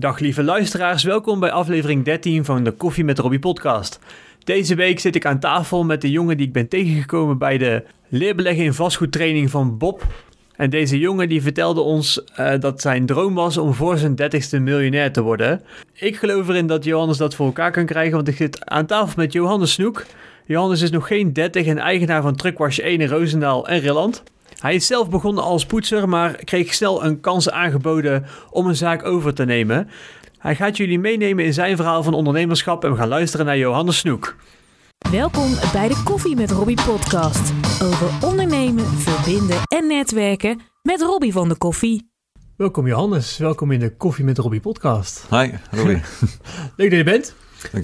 Dag lieve luisteraars, welkom bij aflevering 13 van de Koffie met Robbie podcast. Deze week zit ik aan tafel met de jongen die ik ben tegengekomen bij de leerbeleggen in vastgoedtraining van Bob. En deze jongen die vertelde ons uh, dat zijn droom was om voor zijn 30ste miljonair te worden. Ik geloof erin dat Johannes dat voor elkaar kan krijgen, want ik zit aan tafel met Johannes Snoek. Johannes is nog geen 30 en eigenaar van Truckwash 1 in Roosendaal en Rilland. Hij is zelf begonnen als poetser, maar kreeg snel een kans aangeboden om een zaak over te nemen. Hij gaat jullie meenemen in zijn verhaal van ondernemerschap en we gaan luisteren naar Johannes Snoek. Welkom bij de Koffie met Robbie podcast. Over ondernemen, verbinden en netwerken met Robbie van de Koffie. Welkom Johannes, welkom in de Koffie met Robbie podcast. Hi Robbie. Leuk dat je bent.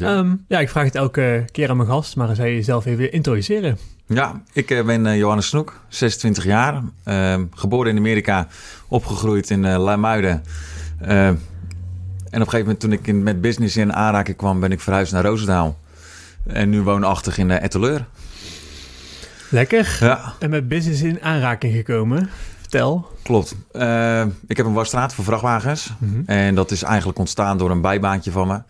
Um, ja, ik vraag het elke keer aan mijn gast, maar dan zou je jezelf even introduceren. Ja, ik eh, ben uh, Johannes Snoek, 26 jaar. Uh, geboren in Amerika, opgegroeid in uh, Luimuiden. en op een gegeven moment toen ik in, met business in aanraking kwam, ben ik verhuisd naar Roosendaal. En nu woonachtig in Etteleur. Lekker. Ja. En met business in aanraking gekomen. Vertel. Klopt. ik heb een wasstraat voor vrachtwagens. Mhm. En dat is eigenlijk ontstaan door een bijbaantje van me.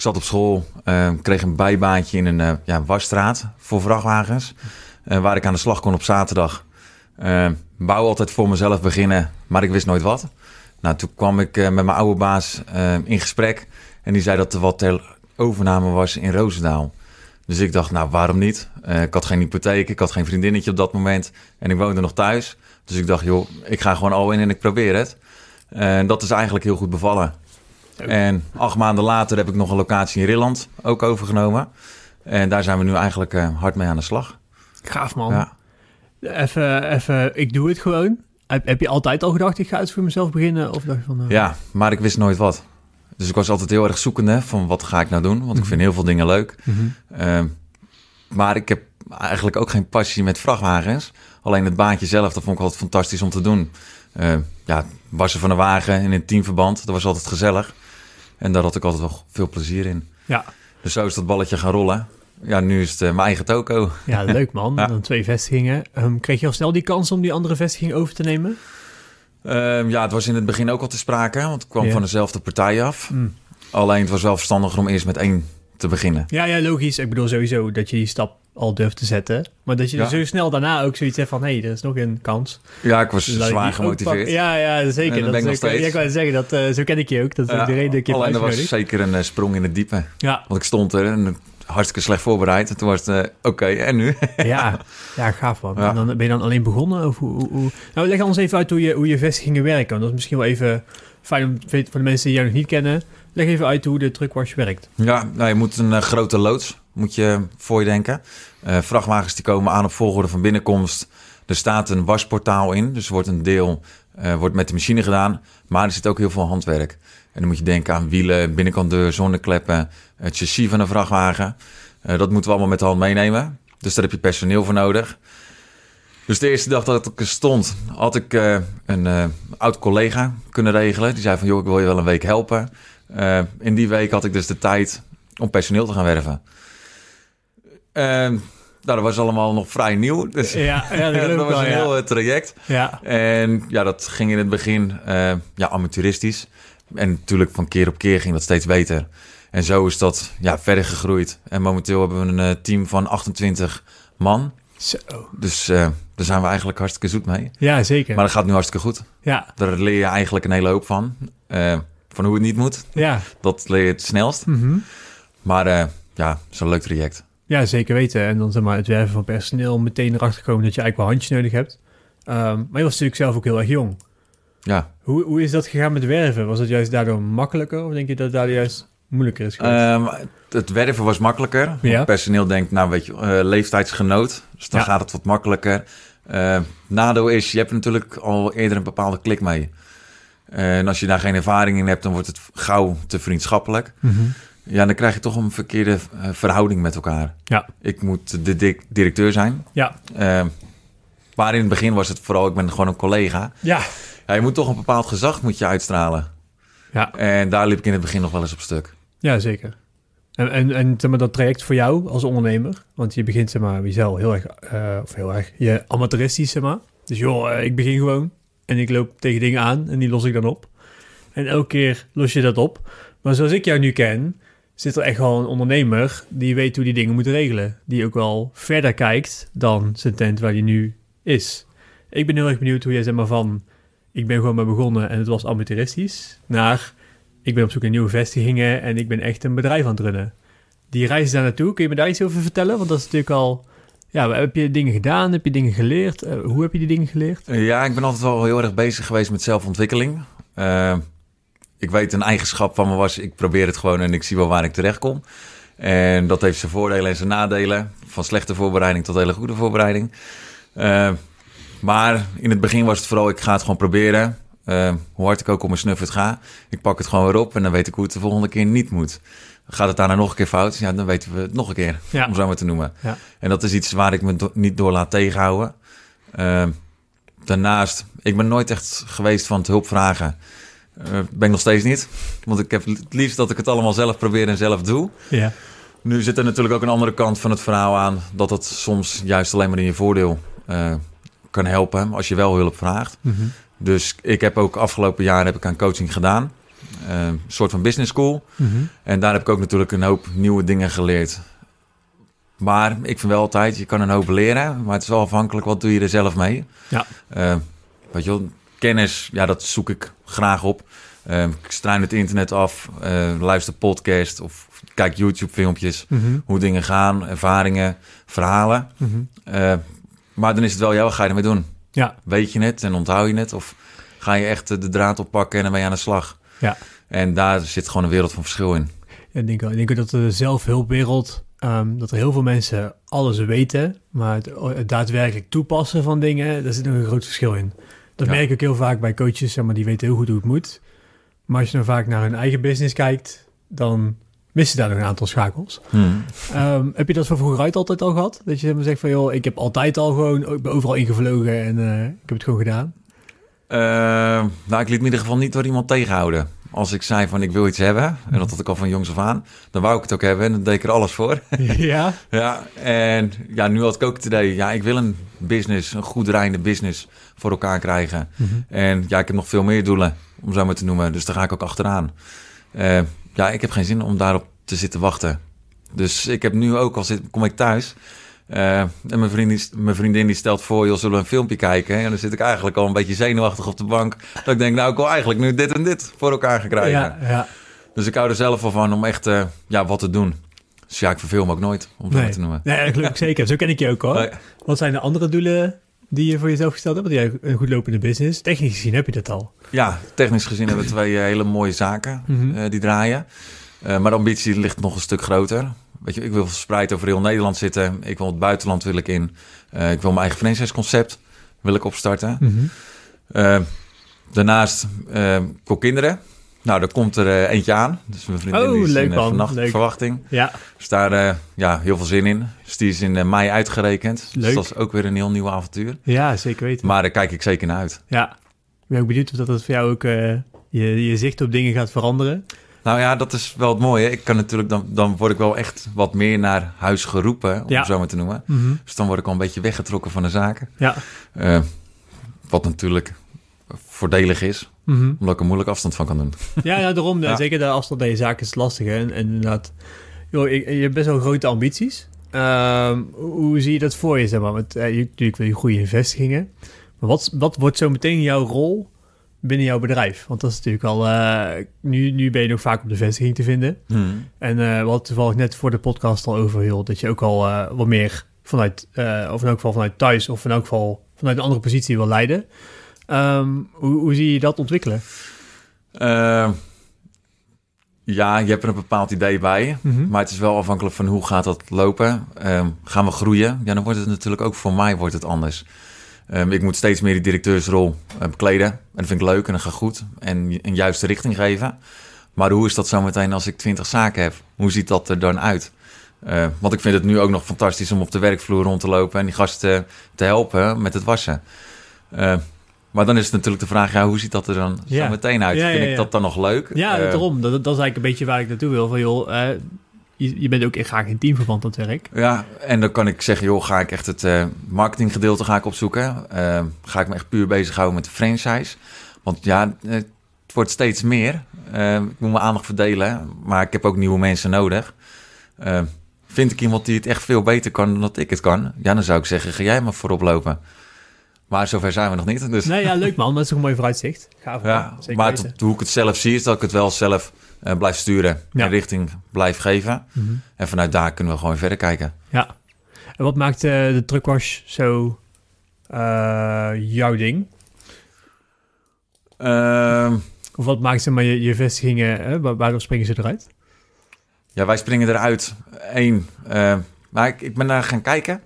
Ik zat op school, uh, kreeg een bijbaantje in een uh, ja, wasstraat voor vrachtwagens. Uh, waar ik aan de slag kon op zaterdag. bouw altijd voor mezelf beginnen, maar ik wist nooit wat. Nou, toen kwam ik met mijn oude baas in gesprek. En die zei dat er wat overname was in Roosendaal. Dus ik dacht, nou, waarom niet? ik had geen hypotheek, ik had geen vriendinnetje op dat moment. En ik woonde nog thuis. Dus ik dacht, joh, ik ga gewoon al in en ik probeer het. En dat is eigenlijk heel goed bevallen. En acht maanden later heb ik nog een locatie in Rilland ook overgenomen. En daar zijn we nu eigenlijk uh, hard mee aan de slag. Gaaf man. Ja. Even, even, ik doe het gewoon. Heb, heb, je altijd al gedacht, ik ga het voor mezelf beginnen? Of dacht je van, uh... Ja, maar ik wist nooit wat. Dus ik was altijd heel erg zoekende van wat ga ik nou doen? Want ik mhm. vind heel veel dingen leuk. Mm maar ik heb eigenlijk ook geen passie met vrachtwagens. Alleen het baantje zelf, dat vond ik altijd fantastisch om te doen. Uh, ja, wassen van een wagen in een teamverband, dat was altijd gezellig. En daar had ik altijd wel veel plezier in. Ja. Dus zo is dat balletje gaan rollen. Ja, nu is het uh, mijn eigen toko. Ja, leuk man. Dan twee vestigingen. Um, kreeg je al snel die kans om die andere vestiging over te nemen? Um, ja, het was in het begin ook al te sprake, want het kwam van dezelfde partij af. Mm. Alleen het was wel verstandiger om eerst met één te beginnen. Ja, ja, logisch. Ik bedoel sowieso dat je die stap al durft te zetten. Maar dat je zo snel daarna ook zoiets hebt van... hé, hey, er is nog een kans. Ja, ik was zwaar gemotiveerd. Ja, ja, zeker. dat ben ik nog steeds. Ja, ik wou zeggen, dat, uh, zo ken ik je ook. Dat is ja, de reden dat je Alleen er was zeker een uh, sprong in het diepe. Ja. Want ik stond er en hartstikke slecht voorbereid. En toen was het, uh, oké, en nu? ja, ja, gaaf man. En dan ben je dan alleen begonnen? Of hoe, hoe, Nou, leg ons even uit hoe je, hoe je vestigingen werken. Want dat is misschien wel even fijn om voor de mensen die jou nog niet kennen... Leg even uit hoe de truckwash werkt. Ja, nou, je moet een grote loods moet je voor je denken. Uh, vrachtwagens die komen aan op volgorde van binnenkomst. Er staat een wasportaal in, dus wordt een deel wordt met de machine gedaan. Maar er zit ook heel veel handwerk. En dan moet je denken aan wielen, binnenkant deur, zonnekleppen, het chassis van een vrachtwagen. Dat moeten we allemaal met de hand meenemen. Dus daar heb je personeel voor nodig. Dus de eerste dag dat ik er stond, had ik een oud collega kunnen regelen. Die zei van, joh, ik wil je wel een week helpen. Uh, in die week had ik dus de tijd om personeel te gaan werven. Ehm, nou, dat was allemaal nog vrij nieuw. Dus ja, ja dat, dat was een heel eh, traject. Ja. En ja, dat ging in het begin uh, ja, amateuristisch. En natuurlijk van keer op keer ging dat steeds beter. En zo is dat ja, verder gegroeid. En momenteel hebben we een uh, team van 28 man. Zo. Dus uh, daar zijn we eigenlijk hartstikke zoet mee. Ja, zeker. Maar dat gaat nu hartstikke goed. Ja. Daar leer je eigenlijk een hele hoop van. Van hoe het niet moet. Ja. Dat leer je het snelst. Mm -hmm. Maar ja, het is een leuk traject. Ja, zeker weten. En dan zeg maar het werven van personeel, meteen erachter komen dat je eigenlijk wel handjes nodig hebt. Um, maar je was natuurlijk zelf ook heel erg jong. Ja. Hoe, hoe is dat gegaan met werven? Was het juist daardoor makkelijker of denk je dat het daardoor juist moeilijker is geweest? Um, het werven was makkelijker. Ja. personeel denkt, nou weet je, uh, leeftijdsgenoot. Dus dan gaat het wat makkelijker. Uh, nadeel is, je hebt natuurlijk al eerder een bepaalde klik mee. En als je daar geen ervaring in hebt, dan wordt het gauw te vriendschappelijk. Mm ja, dan krijg je toch een verkeerde eh, verhouding met elkaar. Ja. Ik moet de directeur zijn. Ja. Uh, maar in het begin was het vooral, ik ben gewoon een collega. Ja. ja. Je moet toch een bepaald gezag moet je uitstralen. Ja. En daar liep ik in het begin nog wel eens op stuk. Ja, zeker. En, en, en zeg maar, dat traject voor jou als ondernemer, want je begint zeg maar jezelf heel erg, uh, of heel erg, je amateuristisch zeg maar. Dus joh, uh, ik begin gewoon en ik loop tegen dingen aan en die los ik dan op. En elke keer los je dat op. Maar zoals ik jou nu ken, zit er echt wel een ondernemer die weet hoe die dingen moet regelen. Die ook wel verder kijkt dan zijn tent waar hij nu is. Ik ben heel erg benieuwd hoe jij zeg maar van... Ik ben gewoon maar begonnen en het was amateuristisch. Naar, ik ben op zoek naar nieuwe vestigingen en ik ben echt een bedrijf aan het runnen. Die reis daar naartoe, kun je me daar iets over vertellen? Want dat is natuurlijk al... Ja, heb je dingen gedaan? Heb je dingen geleerd? Uh, hoe heb je die dingen geleerd? Ja, ik ben altijd wel heel erg bezig geweest met zelfontwikkeling. Uh, ik weet een eigenschap van me was, ik probeer het gewoon en ik zie wel waar ik terecht kom. En dat heeft zijn voordelen en zijn nadelen. Van slechte voorbereiding tot hele goede voorbereiding. Maar in het begin was het vooral, ik ga het gewoon proberen. Hoe hard ik ook op mijn snuffert ga. Ik pak het gewoon weer op en dan weet ik hoe het de volgende keer niet moet. Gaat het daarna nog een keer fout? Ja, dan weten we het nog een keer, ja. om zo maar te noemen. Ja. En dat is iets waar ik me do niet door laat tegenhouden. Uh, daarnaast, ik ben nooit echt geweest van het hulp vragen. Uh, ben ik nog steeds niet. Want ik heb het liefst dat ik het allemaal zelf probeer en zelf doe. Ja. Nu zit er natuurlijk ook een andere kant van het verhaal aan. Dat het soms juist alleen maar in je voordeel uh, kan helpen als je wel hulp vraagt. Mm -hmm. Dus ik heb ook afgelopen jaar heb ik aan coaching gedaan. Een soort van business school. Mm -hmm. En daar heb ik ook natuurlijk een hoop nieuwe dingen geleerd. Maar ik vind wel altijd, je kan een hoop leren. Maar het is wel afhankelijk, wat doe je er zelf mee? Ja. Uh, weet je wel, kennis, ja, dat zoek ik graag op. Uh, ik struin het internet af, uh, luister podcast of kijk YouTube-filmpjes. Mm -hmm. Hoe dingen gaan, ervaringen, verhalen. Mm -hmm. uh, maar dan is het wel, ja, wat ga je ermee doen? Ja. Weet je het en onthoud je het? Of ga je echt de draad oppakken en dan ben je aan de slag? Ja. En daar zit gewoon een wereld van verschil in. Ja, ik denk, ik denk dat de zelfhulpwereld, um, dat er heel veel mensen alles weten, maar het, het, daadwerkelijk toepassen van dingen, daar zit nog een groot verschil in. Dat ja. merk ik ook heel vaak bij coaches, zeg maar, die weten heel goed hoe het moet. Maar als je dan vaak naar hun eigen business kijkt, dan missen daar nog een aantal schakels. Hmm. Um, heb je dat van vroeger uit altijd al gehad? Dat je zegt van, joh, ik heb altijd al gewoon, ik ben overal ingevlogen en uh, ik heb het gewoon gedaan? Uh, nou, ik liet me in ieder geval niet door iemand tegenhouden. Als ik zei van ik wil iets hebben, en dat had ik al van jongs af aan, dan wou ik het ook hebben en dan deed ik er alles voor. Ja? ja, en ja, nu had ik ook het idee, ja, ik wil een business, een goed draaiende business voor elkaar krijgen. Mm -hmm. En ja, ik heb nog veel meer doelen, om zo maar te noemen, dus daar ga ik ook achteraan. Uh, ja, ik heb geen zin om daarop te zitten wachten. Dus ik heb nu ook, al zit, kom ik thuis... Uh, en mijn vriendin, mijn vriendin die stelt voor, joh, zullen we een filmpje kijken? En dan zit ik eigenlijk al een beetje zenuwachtig op de bank. Dat ik denk, nou, ik wil eigenlijk nu dit en dit voor elkaar krijgen. Ja, ja. Dus ik hou er zelf wel van om echt uh, ja, wat te doen. Dus ja, ik verveel ook nooit, om nee. te noemen. Nee, gelukkig zeker. Zo ken ik je ook hoor. Nee. Wat zijn de andere doelen die je voor jezelf gesteld hebt? Want jij een goed lopende business. Technisch gezien heb je dat al. Ja, technisch gezien hebben we twee hele mooie zaken mm -hmm. uh, die draaien. Uh, maar de ambitie ligt nog een stuk groter. Weet je, ik wil verspreid over heel Nederland zitten. Ik wil het buitenland wil ik in. Uh, ik wil mijn eigen franchise concept wil ik opstarten. Mm -hmm. uh, daarnaast voor kinderen. Nou, daar komt er eentje aan. Dus mijn vriendin oh, is leuk, in vannacht leuk. verwachting. Ja. Dus daar ja, heel veel zin in. Dus die is in mei uitgerekend. Leuk. Dus dat is ook weer een heel nieuw avontuur. Ja, zeker weten. Maar daar kijk ik zeker naar uit. Ja. Ik ben ook benieuwd of dat, dat voor jou ook je, je zicht op dingen gaat veranderen. Nou ja, dat is wel het mooie. Ik kan natuurlijk dan, dan word ik wel echt wat meer naar huis geroepen, om ja. het zo maar te noemen. Mm -hmm. Dus dan word ik al een beetje weggetrokken van de zaken. Ja. Uh, wat natuurlijk voordelig is, mm -hmm. omdat ik er moeilijk afstand van kan doen. Ja, ja daarom. Ja. Zeker de afstand bij je zaken is lastig. Hè? En, en inderdaad, joh, je, je hebt best wel grote ambities. Uh, hoe zie je dat voor je? Zeg maar? Want, uh, je, natuurlijk wil je goede investigingen. Maar wat, wat wordt zo meteen jouw rol binnen jouw bedrijf? Want dat is natuurlijk al... Uh, nu, nu ben je nog vaak op de vestiging te vinden. Hmm. En uh, we hadden toevallig net voor de podcast al over... Joh, dat je ook al uh, wat meer vanuit... of in elk geval vanuit thuis... of in elk geval vanuit een andere positie wil leiden. Um, hoe, hoe zie je dat ontwikkelen? Ehm, ja, je hebt er een bepaald idee bij. Mm -hmm. Maar het is wel afhankelijk van hoe gaat dat lopen. Um, gaan we groeien? Ja, dan wordt het natuurlijk ook voor mij wordt het anders. Um, ik moet steeds meer die directeursrol uh, bekleden. En dat vind ik leuk en dat gaat goed. En een juiste richting geven. Maar hoe is dat zo meteen als ik twintig zaken heb? Hoe ziet dat er dan uit? Uh, want ik vind het nu ook nog fantastisch om op de werkvloer rond te lopen... en die gasten te helpen met het wassen. Uh, maar dan is het natuurlijk de vraag, ja, hoe ziet dat er dan ja. zo meteen uit? Ja, vind ja, ik dat dan nog leuk? Ja, daarom. Dat, dat is eigenlijk een beetje waar ik naartoe wil. Van, joh, je, je, bent ook echt graag in teamverband aan het werk. Ja, en dan kan ik zeggen, joh, ga ik echt het uh, marketinggedeelte ga ik opzoeken. Uh, ga ik me echt puur bezighouden met de franchise. Want ja, het wordt steeds meer. Eh, ik moet mijn aandacht verdelen, maar ik heb ook nieuwe mensen nodig. Eh, vind ik iemand die het echt veel beter kan dan dat ik het kan? Ja, dan zou ik zeggen, ga jij maar voorop lopen. Maar zover zijn we nog niet. Dus, Nee, ja, leuk man. Dat is een mooi vooruitzicht. Gaaf. ja, maar hoe ik het zelf zie, is dat ik het wel zelf eh, blijf sturen. Ja. En richting blijf geven. Mhm. En vanuit daar kunnen we gewoon verder kijken. Ja. En wat maakt eh, de truckwash zo eh, jouw ding? Ehm, Of wat maakt zeg maar, je, je vestigingen, hè? Waar- waarom springen ze eruit? Ja, wij springen eruit. Eén, maar ik, ik ben daar gaan kijken.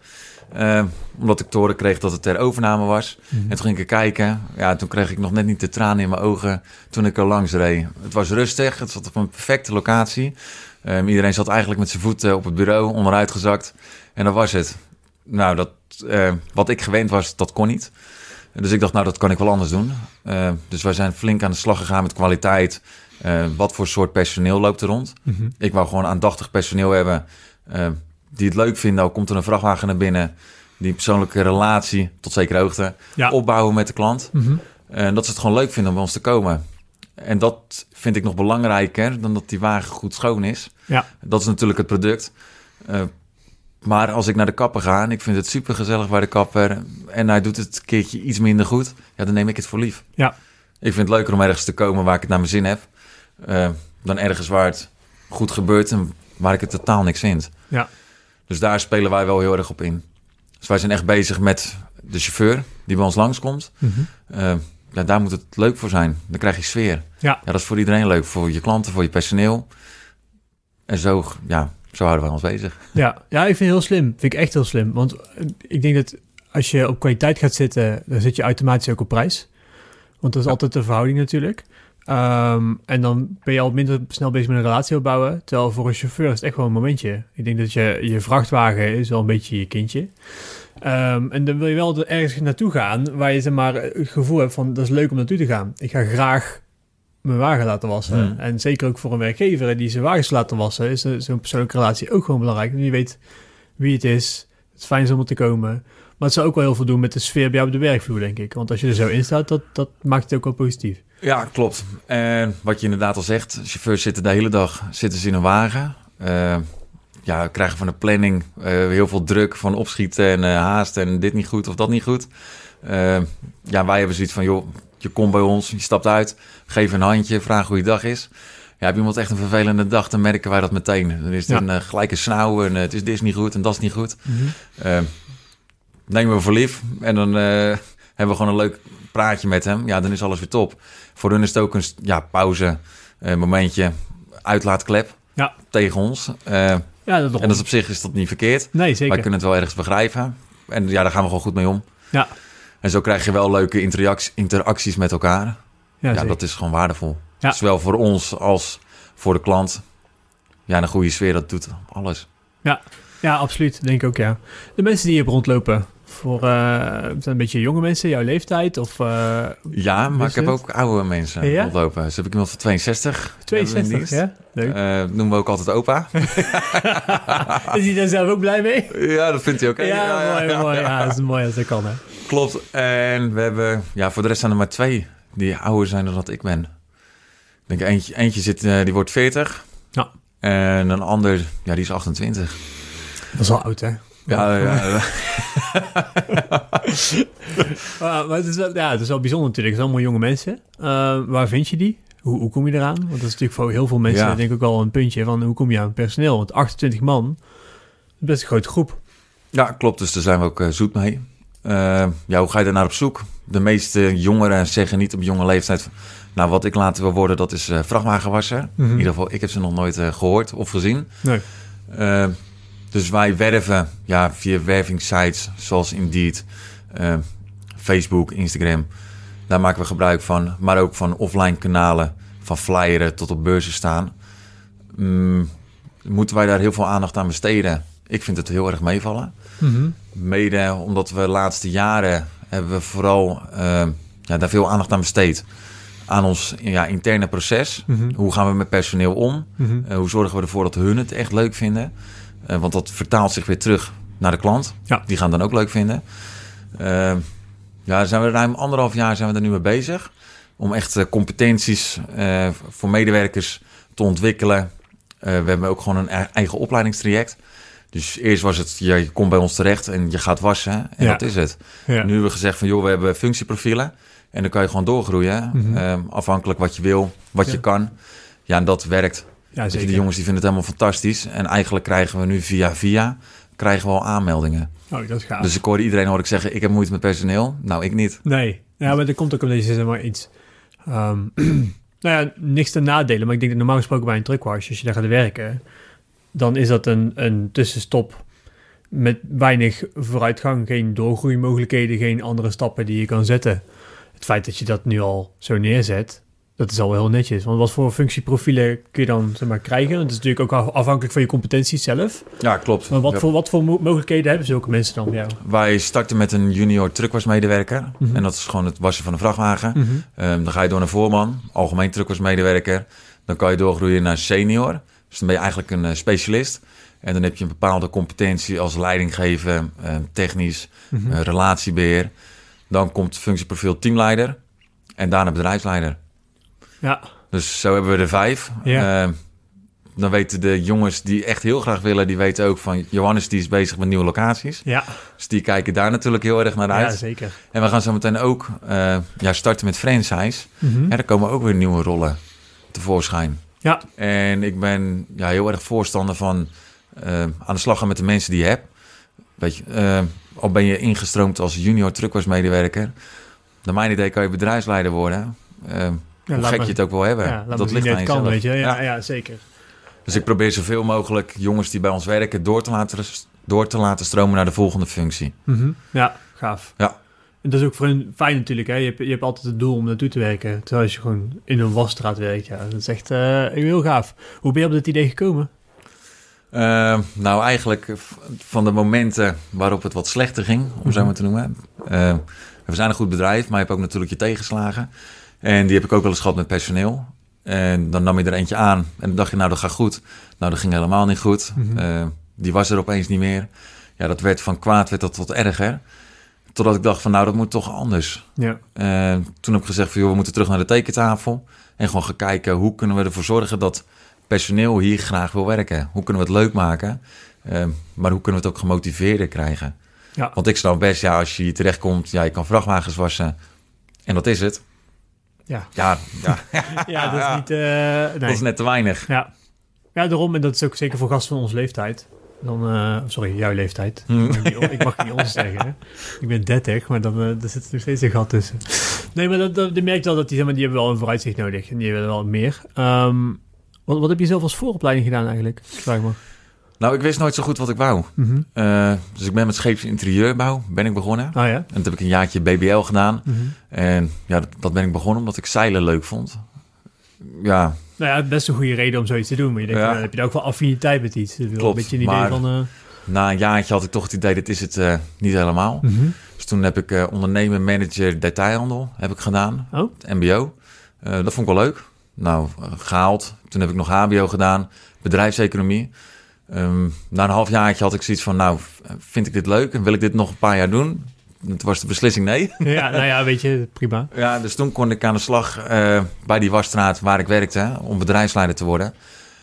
Eh, omdat ik te horen kreeg dat het ter overname was. En toen ging ik er kijken. Ja, toen kreeg ik nog net niet de tranen in mijn ogen toen ik er langs reed. Het was rustig. Het zat op een perfecte locatie. Ehm, iedereen zat eigenlijk met zijn voeten op het bureau, onderuit gezakt. En dat was het. Nou, dat, eh, wat ik gewend was, dat kon niet. Dus ik dacht, nou, dat kan ik wel anders doen. Eh, dus wij zijn flink aan de slag gegaan met kwaliteit. Wat voor soort personeel loopt er rond? Mhm. Ik wou gewoon aandachtig personeel hebben die het leuk vinden. Ook komt er een vrachtwagen naar binnen. Die persoonlijke relatie tot zekere hoogte Ja. opbouwen met de klant. Mhm. En dat ze het gewoon leuk vinden om bij ons te komen. En dat vind ik nog belangrijker dan dat die wagen goed schoon is. Ja. Dat is natuurlijk het product. Eh, maar als ik naar de kapper ga en ik vind het super gezellig bij de kapper... en hij doet het een keertje iets minder goed... ja, dan neem ik het voor lief. Ja. Ik vind het leuker om ergens te komen waar ik het naar mijn zin heb... eh, dan ergens waar het goed gebeurt en waar ik het totaal niks vind. Ja. Dus daar spelen wij wel heel erg op in. Dus wij zijn echt bezig met de chauffeur die bij ons langskomt. Eh, ja, daar moet het leuk voor zijn. Dan krijg je sfeer. Ja. ja, dat is voor iedereen leuk. Voor je klanten, voor je personeel. En zo, ja, zo houden wij ons bezig. Ja. ja, ik vind het heel slim. Vind ik echt heel slim. Want eh, ik denk dat als je op kwaliteit gaat zitten, dan zit je automatisch ook op prijs. Want dat is altijd de verhouding natuurlijk. Ehm, en dan ben je al minder snel bezig met een relatie opbouwen. Terwijl voor een chauffeur is het echt gewoon een momentje. Ik denk dat je, je vrachtwagen is wel een beetje je kindje. Ehm, en dan wil je wel er ergens naartoe gaan waar je zeg maar, het gevoel hebt van dat is leuk om naartoe te gaan. Ik ga graag mijn wagen laten wassen. Hmm. En zeker ook voor een werkgever die zijn wagens laten wassen, is zo'n persoonlijke relatie ook gewoon belangrijk. En je weet wie het is. Het is fijn is om er te komen. Maar het zou ook wel heel veel doen met de sfeer bij jou op de werkvloer, denk ik. Want als je er zo in staat, dat, dat maakt het ook wel positief. Ja, klopt. En wat je inderdaad al zegt, chauffeurs zitten de hele dag zitten ze in een wagen. Eh, ja, krijgen van de planning eh, heel veel druk van opschieten en eh, haast en dit niet goed of dat niet goed. Ja, wij hebben zoiets van, joh, je komt bij ons, je stapt uit, geef een handje, vraag hoe je dag is. Ja, heb iemand echt een vervelende dag, dan merken wij dat meteen. Dan is het Ja. een uh, gelijke snauw en het is dit is niet goed en dat is niet goed. Eh, nemen we voor lief en dan eh, hebben we gewoon een leuk praatje met hem. Ja, dan is alles weer top. Voor hun is het ook een ja, pauze, eh, momentje, uitlaatklep Ja. tegen ons. Eh, Ja, dat, en dat is op zich is dat niet verkeerd. Nee, Wij zeker. kunnen het wel ergens begrijpen. En ja, daar gaan we gewoon goed mee om. Ja. En zo krijg je wel leuke interacties, interacties met elkaar. Ja, Ja, zeker. dat is gewoon waardevol. Ja. Zowel voor ons als voor de klant. Ja, en een goede sfeer, dat doet alles. Ja, absoluut. Denk ik ook, ja. De mensen die hier rondlopen, voor eh, een beetje jonge mensen, jouw leeftijd of eh, Ja, maar ik heb ook oude mensen Ja? rondlopen. Dus heb ik iemand van 62. hebben we in 62, dienst. ja? Leuk. Eh, noemen we ook altijd opa. Is hij daar zelf ook blij mee? ja, dat vindt hij ook. Ja, mooi, mooi. Ja, dat is mooi als dat kan, hè. Klopt. En we hebben, ja, voor de rest zijn er maar twee die ouder zijn dan dat ik ben. Ik denk eentje, eentje zit, eh, die wordt 40. Ja. En een ander, ja, die is 28. Dat is wel oud, hè? Ja, ja, maar het is, wel, ja, het is wel bijzonder natuurlijk. Het zijn allemaal jonge mensen. Eh, waar vind je die? Hoe, hoe kom je eraan? Want dat is natuurlijk voor heel veel mensen Ja. denk ik ook wel een puntje van hoe kom je aan personeel? Want 28 man, best een grote groep. ja, klopt. Dus daar zijn we ook eh, zoet mee. Eh, ja, hoe ga je daar naar op zoek? De meeste jongeren zeggen niet op jonge leeftijd... Nou, wat ik later wil worden, dat is eh vrachtwagenwasser. Mhm. In ieder geval, ik heb ze nog nooit eh, gehoord of gezien. Nee. Dus wij werven ja, via wervingssites zoals Indeed, eh, Facebook, Instagram. Daar maken we gebruik van. Maar ook van offline kanalen, van flyeren tot op beurzen staan. Mm, moeten wij daar heel veel aandacht aan besteden? Ik vind het heel erg meevallen. Mhm. Mede omdat we de laatste jaren hebben we vooral eh, ja, daar veel aandacht aan besteed. Aan ons ja, interne proces. Mhm. Hoe gaan we met personeel om? Mhm. Eh, hoe zorgen we ervoor dat hun het echt leuk vinden? Eh, want dat vertaalt zich weer terug naar de klant. Ja. Die gaan het dan ook leuk vinden. Eh, ja, zijn we ruim anderhalf jaar zijn we er nu mee bezig. om echt eh, competenties eh, voor medewerkers te ontwikkelen. We hebben ook gewoon een e- eigen opleidingstraject. Dus eerst was het, ja, je komt bij ons terecht en je gaat wassen. En Ja. dat is het. Ja. Nu hebben we gezegd van, joh, we hebben functieprofielen. En dan kan je gewoon doorgroeien. Mhm. eh, afhankelijk wat je wil, wat je kan. Ja, en dat werkt. Ja, zeker. de jongens die vinden het helemaal fantastisch. En eigenlijk krijgen we nu via via krijgen we al aanmeldingen. Oh, dat is gaaf. Dus ik hoorde iedereen hoor ik zeggen, ik heb moeite met personeel. Nou, ik niet. Nee, ja, maar dat komt ook omdat je zeg maar iets... ehm, nou ja, niks te nadelen, maar ik denk dat normaal gesproken bij een truckwash, als je daar gaat werken, dan is dat een, een tussenstop met weinig vooruitgang, geen doorgroeimogelijkheden, geen andere stappen die je kan zetten. Het feit dat je dat nu al zo neerzet, dat is al wel heel netjes. Want wat voor functieprofielen kun je dan zeg maar, krijgen? Het is natuurlijk ook af- afhankelijk van je competenties zelf. Ja, klopt. Maar wat, Ja, voor, wat voor mo- mogelijkheden hebben zulke mensen dan? Ja. Wij starten met een junior truckwasmedewerker. Mhm. En dat is gewoon het wassen van een vrachtwagen. Mhm. Ehm, dan ga je door naar voorman, algemeen truckwasmedewerker. Dan kan je doorgroeien naar senior. Dus dan ben je eigenlijk een eh, specialist. En dan heb je een bepaalde competentie als leidinggeven, eh, technisch, Mhm. eh, relatiebeheer. Dan komt functieprofiel teamleider en daarna bedrijfsleider. Ja, Dus zo hebben we er vijf. Ja. Ehm, dan weten de jongens die echt heel graag willen, die weten ook van Johannes die is bezig met nieuwe locaties. ja. Dus die kijken daar natuurlijk heel erg naar uit. ja zeker. En we gaan zo meteen ook eh, ja, starten met franchise. Mhm. Ja, daar komen ook weer nieuwe rollen tevoorschijn. Ja. En ik ben ja, heel erg voorstander van eh, aan de slag gaan met de mensen die je hebt. Weet je, eh, al ben je ingestroomd als junior truckwasmedewerker. Naar mijn idee kan je bedrijfsleider worden. Ja, hoe gek maar- je het ook wil hebben. Ja, dat ligt aan kan, jezelf. weet je. Ja, Ja. zeker. Dus ik probeer zoveel mogelijk jongens die bij ons werken door te laten, door te laten stromen naar de volgende functie. Mhm. Ja, gaaf. Ja. En dat is ook voor hun fijn natuurlijk. Hè? Je, hebt, je hebt altijd het doel om naartoe te werken. Terwijl als je gewoon in een wasstraat werkt. Ja, dat is echt eh, heel gaaf. Hoe ben je op dit idee gekomen? Eh, nou, eigenlijk van de momenten waarop het wat slechter ging, om zo Mhm. maar te noemen. Eh, we zijn een goed bedrijf, maar je hebt ook natuurlijk je tegenslagen. En die heb ik ook wel eens gehad met personeel. En dan nam je er eentje aan en dan dacht je, nou, dat gaat goed. Nou, dat ging helemaal niet goed. Mhm. Eh, die was er opeens niet meer. Ja, dat werd van kwaad werd dat tot erger. Totdat ik dacht van, nou, dat moet toch anders. Ja, Eh, toen heb ik gezegd van, joh, we moeten terug naar de tekentafel. En gewoon gaan kijken, hoe kunnen we ervoor zorgen dat personeel hier graag wil werken? Hoe kunnen we het leuk maken? Eh, maar hoe kunnen we het ook gemotiveerder krijgen? ja. Want ik snap best, ja, als je hier terechtkomt, ja, je kan vrachtwagens wassen. En dat is het. Ja. Ja, ja ja dat is niet... eh, nee. dat is net te weinig. Ja. ja, daarom. En dat is ook zeker voor gasten van onze leeftijd. Dan, eh, sorry, jouw leeftijd. Hmm. Ik mag niet, ons zeggen. Hè? Ik ben 30, maar dan eh, er zit nog steeds een gat tussen. Nee, maar dat, dat, je merkt wel dat die, zeg maar, die hebben wel een vooruitzicht nodig. En die hebben wel meer. Ehm, wat, wat heb je zelf als vooropleiding gedaan eigenlijk? Vraag me. Nou, ik wist nooit zo goed wat ik wou. Mhm. Eh, dus ik ben met scheeps interieubouw ben ik begonnen. Oh ja? En dat heb ik een jaartje BBL gedaan. Mhm. En ja, dat, dat ben ik begonnen omdat ik zeilen leuk vond. Ja, Nou ja, best een goede reden om zoiets te doen. Maar je denkt, Ja. nou, dan heb je ook wel affiniteit met iets. Wel Klopt, een beetje een idee maar- van... eh, na een jaartje had ik toch het idee, dit is het eh, niet helemaal. mhm. Dus toen heb ik eh ondernemen manager detailhandel heb ik gedaan, Oh, het mbo. Eh, dat vond ik wel leuk. Nou, eh, gehaald. Toen heb ik nog hbo gedaan, bedrijfseconomie. Ehm, na een half jaartje had ik zoiets van, nou, vind ik dit leuk en wil ik dit nog een paar jaar doen? Toen was de beslissing nee. ja, nou ja, weet je, prima. Ja, dus toen kon ik aan de slag eh, bij die wasstraat waar ik werkte om bedrijfsleider te worden.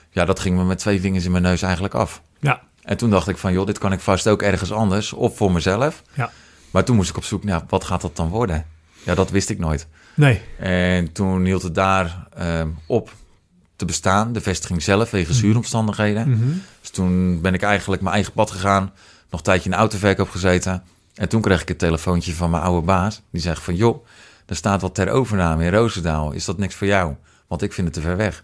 Ja, dat ging me met twee vingers in mijn neus eigenlijk af. Ja. En toen dacht ik van, joh, dit kan ik vast ook ergens anders of voor mezelf. Ja. Maar toen moest ik op zoek naar, wat gaat dat dan worden? Ja, dat wist ik nooit. Nee. En toen hield het daar eh, op te bestaan, de vestiging zelf, wegens Mhm. zuuromstandigheden. Mhm. Dus toen ben ik eigenlijk mijn eigen pad gegaan, nog een tijdje in de autoverkoop gezeten. En toen kreeg ik het telefoontje van mijn oude baas. Die zegt van, joh, er staat wat ter overname in Roosendaal. Is dat niks voor jou? Want ik vind het te ver weg.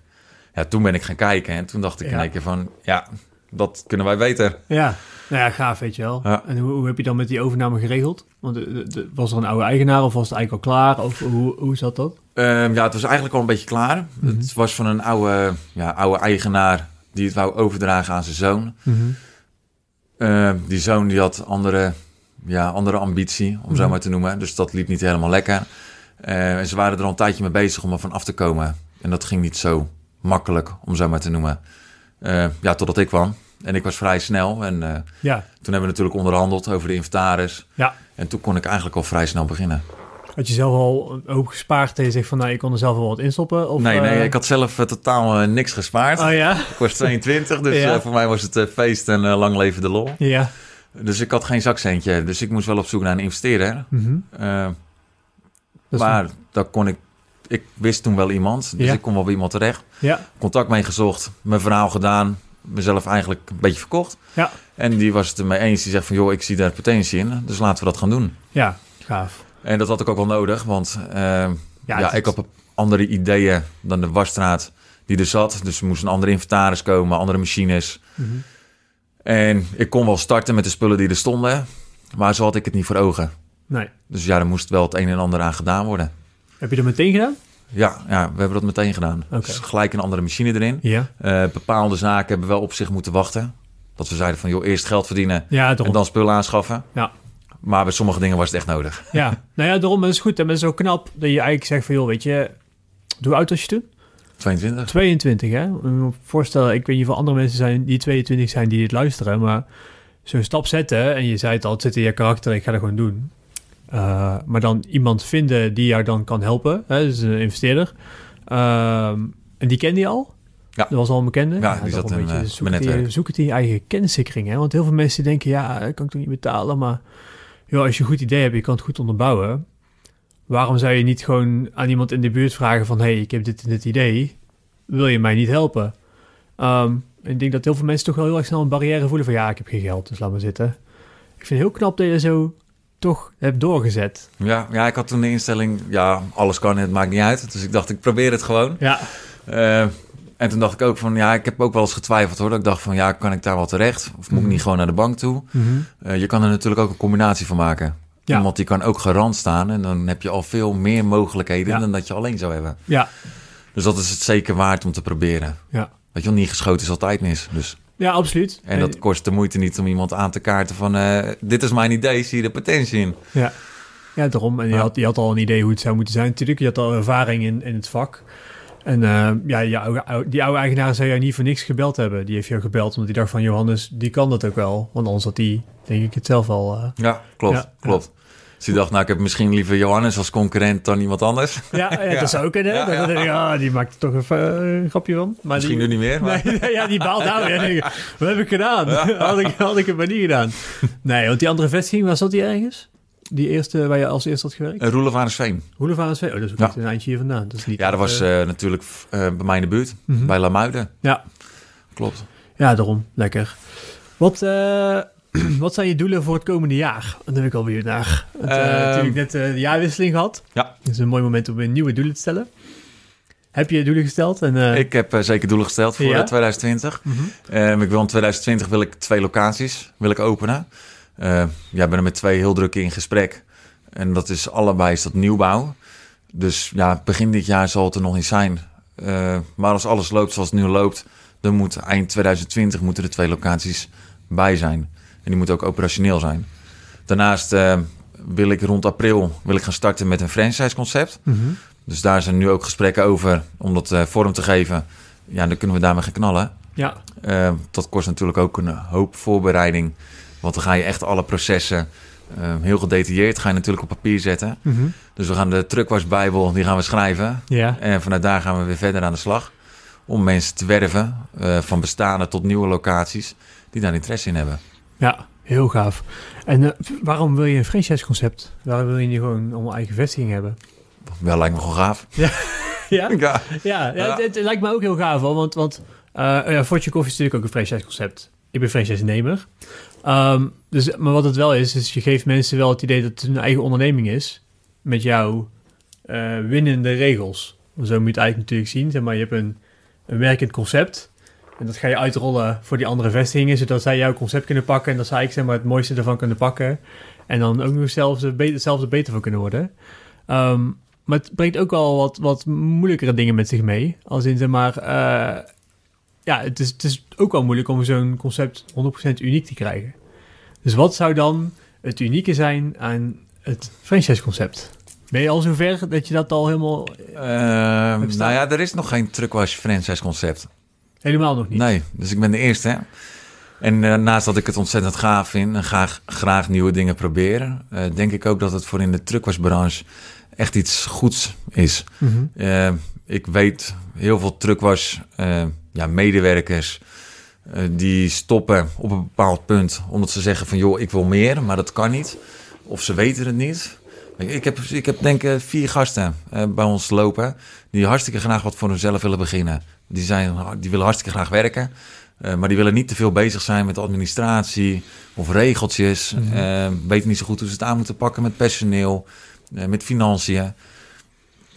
Ja, toen ben ik gaan kijken en toen dacht ik in Ja. één keer van, ja, dat kunnen wij beter. Ja, nou ja, gaaf, weet je wel. Ja. En hoe, hoe heb je dan met die overname geregeld? Want eh, de- de- was er een oude eigenaar of was het eigenlijk al klaar? Of hoe, hoe zat dat? Ehm, ja, het was eigenlijk al een beetje klaar. Mhm. Het was van een oude, ja, oude eigenaar die het wou overdragen aan zijn zoon. Ehm, die zoon die had andere, ja, andere ambitie, om zo Mhm. maar te noemen. Dus dat liep niet helemaal lekker. Eh, en ze waren er al een tijdje mee bezig om er van af te komen. En dat ging niet zo makkelijk, om zo maar te noemen. Ja, totdat ik kwam. En ik was vrij snel. En eh, Ja, toen hebben we natuurlijk onderhandeld over de inventaris. Ja. En toen kon ik eigenlijk al vrij snel beginnen. Had je zelf al een hoop gespaard en je zegt van, nou, ik kon er zelf wel wat in stoppen? Of, nee, nee, eh, ik had zelf eh, totaal eh, niks gespaard. Oh ja? Ik was 22, dus Ja. voor mij was het feest en lang leven de lol. Ja. Dus ik had geen zakcentje, dus ik moest wel op zoek naar een investeerder. Mhm. Maar daar kon ik... Ik wist toen wel iemand, dus Ja. ik kon wel bij iemand terecht. Ja, Contact mee gezocht, mijn verhaal gedaan, mezelf eigenlijk een beetje verkocht. Ja. En die was het ermee eens, die zegt van... joh, ik zie daar potentie in, dus laten we dat gaan doen. ja, gaaf. En dat had ik ook wel nodig, want eh, ja, ik had andere ideeën dan de wasstraat die er zat. Dus er moest een andere inventaris komen, andere machines. Mhm. En ik kon wel starten met de spullen die er stonden, maar zo had ik het niet voor ogen. Nee. Dus ja, er moest wel het een en ander aan gedaan worden. Heb je dat meteen gedaan? Ja, ja we hebben dat meteen gedaan. Oké. Dus gelijk een andere machine erin. Ja. Eh, bepaalde zaken hebben wel op zich moeten wachten. Dat we zeiden van, joh, eerst geld verdienen Ja, en dan spullen aanschaffen. Ja. Maar bij sommige dingen was het echt nodig. Ja. nou ja, daarom is het goed. En het is zo knap dat je eigenlijk zegt van, joh, weet je, hoe oud was je toen? 22. 22, hè? Ik me voorstellen, ik weet niet of er andere mensen zijn die 22 zijn die dit luisteren, maar zo'n stap zetten en je zei het al, het zit in je karakter, ik ga dat gewoon doen. Uh, maar dan iemand vinden die jou dan kan helpen, hè? dus een investeerder. Ehm, en die kende je al? Ja. Dat was al een bekende? Ja, die dat zat een in, beetje eh, zoek mijn het in- netwerk. Zoek het in je eigen kennissikring, hè? Want heel veel mensen denken, ja, dat kan ik toch niet betalen, maar joh, als je een goed idee hebt, je kan het goed onderbouwen. Waarom zou je niet gewoon aan iemand in de buurt vragen van... hey, ik heb dit en dit idee, wil je mij niet helpen? Ehm, ik denk dat heel veel mensen toch wel heel erg snel een barrière voelen van... ja, ik heb geen geld, dus laat maar zitten. Ik vind het heel knap dat je zo toch hebt doorgezet. Ja, ja, ik had toen de instelling, ja, alles kan, het maakt niet uit. Dus ik dacht, ik probeer het gewoon. Ja, Eh, en toen dacht ik ook van, ja, ik heb ook wel eens getwijfeld hoor. Dat ik dacht van, ja, kan ik daar wel terecht? Of moet ik Mhm. niet gewoon naar de bank toe? Eh, je kan er natuurlijk ook een combinatie van maken. Ja. Iemand die kan ook garant staan en dan heb je al veel meer mogelijkheden Ja. dan dat je alleen zou hebben. ja, Dus dat is het zeker waard om te proberen. ja. Weet je niet geschoten is altijd mis. Dus. Ja, absoluut. En dat kost de moeite niet om iemand aan te kaarten van, eh, dit is mijn idee, zie je de potentie in? Ja, ja daarom. En je, Ja. had, je had al een idee hoe het zou moeten zijn. Natuurlijk, je had al ervaring in, in het vak. En eh, ja, je oude- die oude eigenaar zou jou niet voor niks gebeld hebben. Die heeft jou gebeld omdat hij dacht van... Johannes, die kan dat ook wel. Want anders had hij, denk ik, het zelf al... eh, Ja, klopt, Ja, klopt. Dus die dacht, nou, ik heb misschien liever Johannes als concurrent dan iemand anders. Ja, ja, Ja. dat zou kunnen. Ja, Dan ja. denk ik, die maakt er toch eh, een grapje van. Maar Misschien die, nu niet meer, maar... Nee, ja, die baalt nou weer. Wat heb ik gedaan? Had, ik, had ik het maar niet gedaan. Nee, want die andere vestiging, waar zat die ergens? Die eerste waar je als eerste had gewerkt? Een Roelofarenssveen. Hoelevaarensveen? Oh, dat is ook Ja. een eindje hier vandaan. Dat is niet Ja, dat was eh, eh, natuurlijk eh, bij mij in de buurt, mhm. bij Lamuiden. Ja. Klopt. Ja, daarom. Lekker. Wat, eh, wat zijn je doelen voor het komende jaar? Daar ben ik al benieuwd naar. Want, eh, Ehm. natuurlijk net eh, de jaarwisseling gehad. Ja. Dat is een mooi moment om weer nieuwe doelen te stellen. Heb je doelen gesteld? En, eh, Ik heb eh, zeker doelen gesteld voor Ja? eh, 2020. mhm. Ehm, ik wil in 2020 wil ik twee locaties wil ik openen. Eh, ja, ben er met twee heel druk in gesprek. En dat is allebei is dat nieuwbouw. Dus ja, begin dit jaar zal het er nog niet zijn. Eh, maar als alles loopt zoals het nu loopt, dan moet eind 2020 moeten er twee locaties bij zijn. En die moeten ook operationeel zijn. Daarnaast eh, wil ik rond april wil ik gaan starten met een franchise concept. Mhm. Dus daar zijn nu ook gesprekken over om dat vorm te geven. Ja, dan kunnen we daarmee gaan knallen. Ja, dat kost natuurlijk ook een hoop voorbereiding. Want dan ga je echt alle processen eh, heel gedetailleerd ga je natuurlijk op papier zetten. Mhm. Dus we gaan de truckwasbijbel, die gaan we schrijven. En vanuit daar gaan we weer verder aan de slag. Om mensen te werven, eh, van bestaande tot nieuwe locaties, die daar interesse in hebben. ja, heel gaaf. En eh, waarom wil je een franchise-concept? Waarom wil je niet gewoon allemaal eigen vestiging hebben? Wel lijkt me gewoon gaaf. Ja? Ja. Ja, ja, Ja. Het, het lijkt me ook heel gaaf hoor, want, want eh ja, Fortune Coffee is natuurlijk ook een franchise-concept. Ik ben franchise-nemer. Ehm, dus, maar wat het wel is, is je geeft mensen wel het idee dat het een eigen onderneming is. Met jouw eh, winnende regels. Zo moet je het eigenlijk natuurlijk zien. Maar, je hebt een, werkend concept. En dat ga je uitrollen voor die andere vestigingen, zodat zij jouw concept kunnen pakken. En dat zij zeg maar, het mooiste ervan kunnen pakken. En dan ook nog zelfs er beter van kunnen worden. Ehm, maar het brengt ook wel wat, wat moeilijkere dingen met zich mee. Als in, zeg maar... eh, ja, het is, het is ook wel moeilijk om zo'n concept 100% uniek te krijgen. Dus wat zou dan het unieke zijn aan het franchise-concept? Ben je al zover dat je dat al helemaal... Staan? nou ja, er is nog geen truckwash franchise concept. Helemaal nog niet. Nee, dus ik ben de eerste. Hè? En eh, naast dat ik het ontzettend gaaf vind en graag, graag nieuwe dingen proberen, eh, denk ik ook dat het voor in de truckwasbranche echt iets goeds is. Mhm. Ik weet heel veel truckwas, eh ja, medewerkers, eh, die stoppen op een bepaald punt omdat ze zeggen van joh, ik wil meer, maar dat kan niet. Of ze weten het niet. Ik heb, ik heb denk ik vier gasten eh, bij ons lopen die hartstikke graag wat voor hunzelf willen beginnen. Die, zijn, die willen hartstikke graag werken, eh, maar die willen niet te veel bezig zijn met administratie of regeltjes. Eh, weten niet zo goed hoe ze het aan moeten pakken met personeel, met financiën.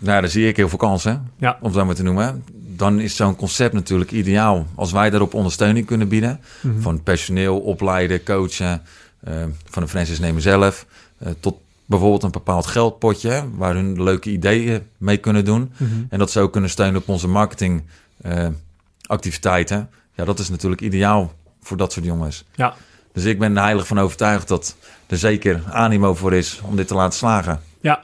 Nou, daar zie ik heel veel kansen, Ja. om het zo maar te noemen. Dan is zo'n concept natuurlijk ideaal. Als wij daarop ondersteuning kunnen bieden, Mhm. van personeel opleiden, coachen, eh, van de franchise nemen zelf, eh, tot bijvoorbeeld een bepaald geldpotje waar hun leuke ideeën mee kunnen doen. Mhm. En dat ze ook kunnen steunen op onze marketingactiviteiten. ja, dat is natuurlijk ideaal voor dat soort jongens. Ja. Dus ik ben er heilig van overtuigd dat er zeker animo voor is om dit te laten slagen. Ja.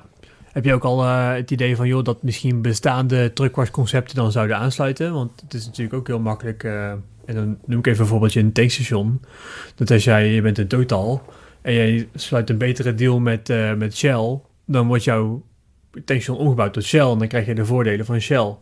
Heb je ook al eh, het idee van, joh, dat misschien bestaande truckwasconcepten dan zouden aansluiten? Want het is natuurlijk ook heel makkelijk, eh, en dan noem ik even een voorbeeldje een tankstation. Dat als jij, je bent een totaal en jij sluit een betere deal met, eh, met Shell, dan wordt jouw tankstation omgebouwd tot Shell en dan krijg je de voordelen van Shell.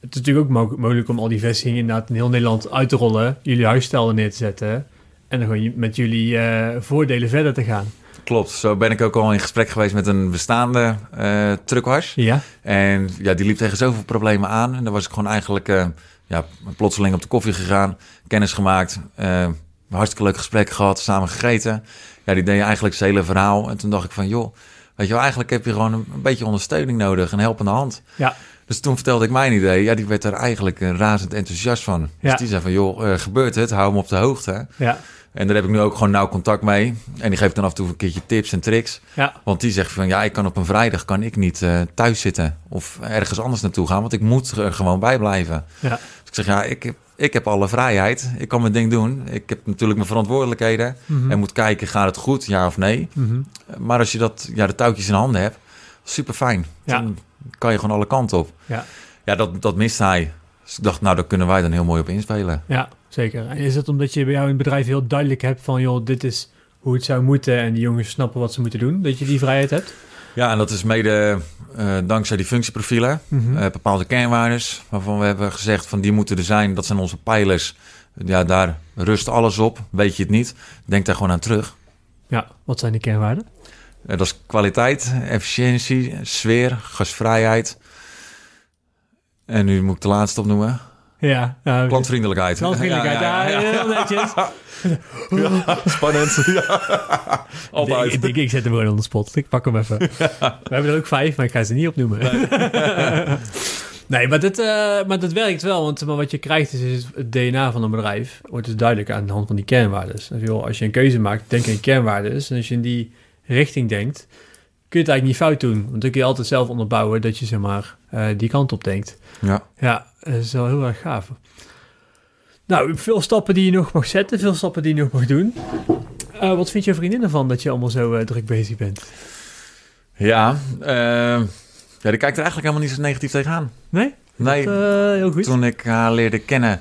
Het is natuurlijk ook mo- mogelijk om al die vestigingen inderdaad in heel Nederland uit te rollen, jullie huisstijl er neer te zetten en dan gewoon met jullie voordelen verder te gaan. Klopt, zo ben ik ook al in gesprek geweest met een bestaande eh truckwars. Ja? En ja, die liep tegen zoveel problemen aan. En dan was ik gewoon eigenlijk eh, ja, plotseling op de koffie gegaan, kennis gemaakt, eh, hartstikke leuk gesprek gehad, samen gegeten. Ja, die deed eigenlijk zijn hele verhaal. En toen dacht ik van, joh, weet je wel, eigenlijk heb je gewoon een, een beetje ondersteuning nodig, een helpende hand. Ja. Dus toen vertelde ik mijn idee. Ja, die werd er eigenlijk razend enthousiast van. Ja. Dus die zei van, joh, gebeurt het? Hou hem op de hoogte. Ja. En daar heb ik nu ook gewoon nauw contact mee. En die geeft dan af en toe een keertje tips en tricks. Ja. Want die zegt van ja, ik kan op een vrijdag kan ik niet eh, thuis zitten of ergens anders naartoe gaan, want ik moet er gewoon bij blijven. Ja. Dus ik zeg ja, ik heb, ik heb alle vrijheid. Ik kan mijn ding doen. Ik heb natuurlijk mijn verantwoordelijkheden Mhm. en moet kijken gaat het goed, ja of nee. Mhm. Maar als je dat ja de touwtjes in handen hebt, super fijn. Ja. Dan kan je gewoon alle kanten op. Ja. Ja, dat, dat mist hij. Dus ik dacht, nou, daar kunnen wij dan heel mooi op inspelen. Ja, zeker. En is het omdat je bij jou in het bedrijf heel duidelijk hebt van, joh, dit is hoe het zou moeten en die jongens snappen wat ze moeten doen, dat je die vrijheid hebt? Ja, en dat is mede eh, dankzij die functieprofielen. Mhm. Eh, bepaalde kernwaardes waarvan we hebben gezegd van die moeten er zijn. Dat zijn onze pijlers. Ja, daar rust alles op. Weet je het niet, denk daar gewoon aan terug. ja, wat zijn de kernwaarden? Eh, dat is kwaliteit, efficiëntie, sfeer, gastvrijheid. En nu moet ik de laatste opnoemen. Ja, nou, Klantvriendelijkheid. klantvriendelijkheid. Ja, heel netjes. Spannend. Altijd. Ik, ik, ik zet hem gewoon on de spot. Ik pak hem even. We hebben er ook vijf, maar ik ga ze niet opnoemen. Nee, maar, dit, eh, maar dat werkt wel. Want maar wat je krijgt is, is het DNA van een bedrijf. Wordt dus duidelijk aan de hand van die kernwaarden. Dus als je een keuze maakt, denk aan je kernwaarden. En als je in die richting denkt, kun je het eigenlijk niet fout doen. Want dan kun je altijd zelf onderbouwen dat je zeg maar, eh, die kant op denkt. Ja. Ja, dat is wel heel erg gaaf. Nou, veel stappen die je nog mag zetten, veel stappen die je nog mag doen. Eh, wat vindt je vriendin ervan dat je allemaal zo eh, druk bezig bent? Ja, ja, die kijkt er eigenlijk helemaal niet zo negatief tegenaan. Nee? Nee, heel goed. Toen ik haar leerde kennen,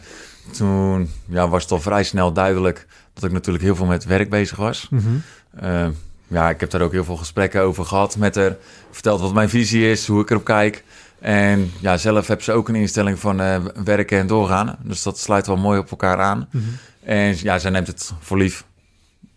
toen ja, was het al vrij snel duidelijk dat ik natuurlijk heel veel met werk bezig was. Mhm. Ja, ik heb daar ook heel veel gesprekken over gehad met haar. Verteld wat mijn visie is, hoe ik erop kijk. En ja, zelf heb ze ook een instelling van eh, werken en doorgaan. Dus dat sluit wel mooi op elkaar aan. Mhm. En ja, zij neemt het voor lief.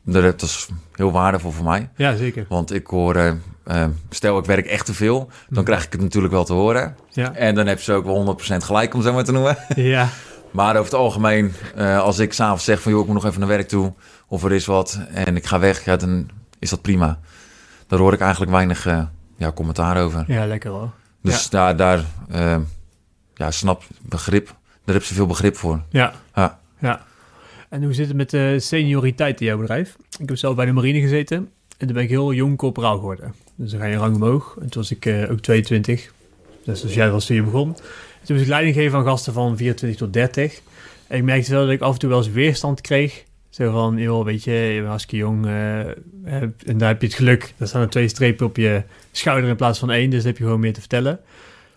Dat is heel waardevol voor mij. Ja, zeker. Want ik hoor, eh, eh, stel ik werk echt te veel, dan krijg ik het natuurlijk wel te horen. Ja. En dan heb ze ook wel 100% gelijk, om zo maar te noemen. Ja. Maar over het algemeen, als ik s'avonds zeg van... joh, ik moet nog even naar werk toe, of er is wat... en ik ga weg, ja, dan is dat prima. Daar hoor ik eigenlijk weinig eh, ja, commentaar over. ja, lekker hoor. Dus daar, daar eh, ja, snap, begrip, daar heb ze veel begrip voor. Ja. Ja. ja. En hoe zit het met de senioriteit in jouw bedrijf? Ik heb zelf bij de marine gezeten en toen ben ik heel jong corporaal geworden. Dus dan ga je rang omhoog. En toen was ik eh, ook 22. Dus als jij was toen je begon. En toen was ik leiding geven aan gasten van 24 tot 30. En ik merkte wel dat ik af en toe wel eens weerstand kreeg. Zo van, joh, weet je, je bent hartstikke jong. eh, heb- en daar heb je het geluk. Er staan er twee strepen op je schouder in plaats van één. Dus heb je gewoon meer te vertellen.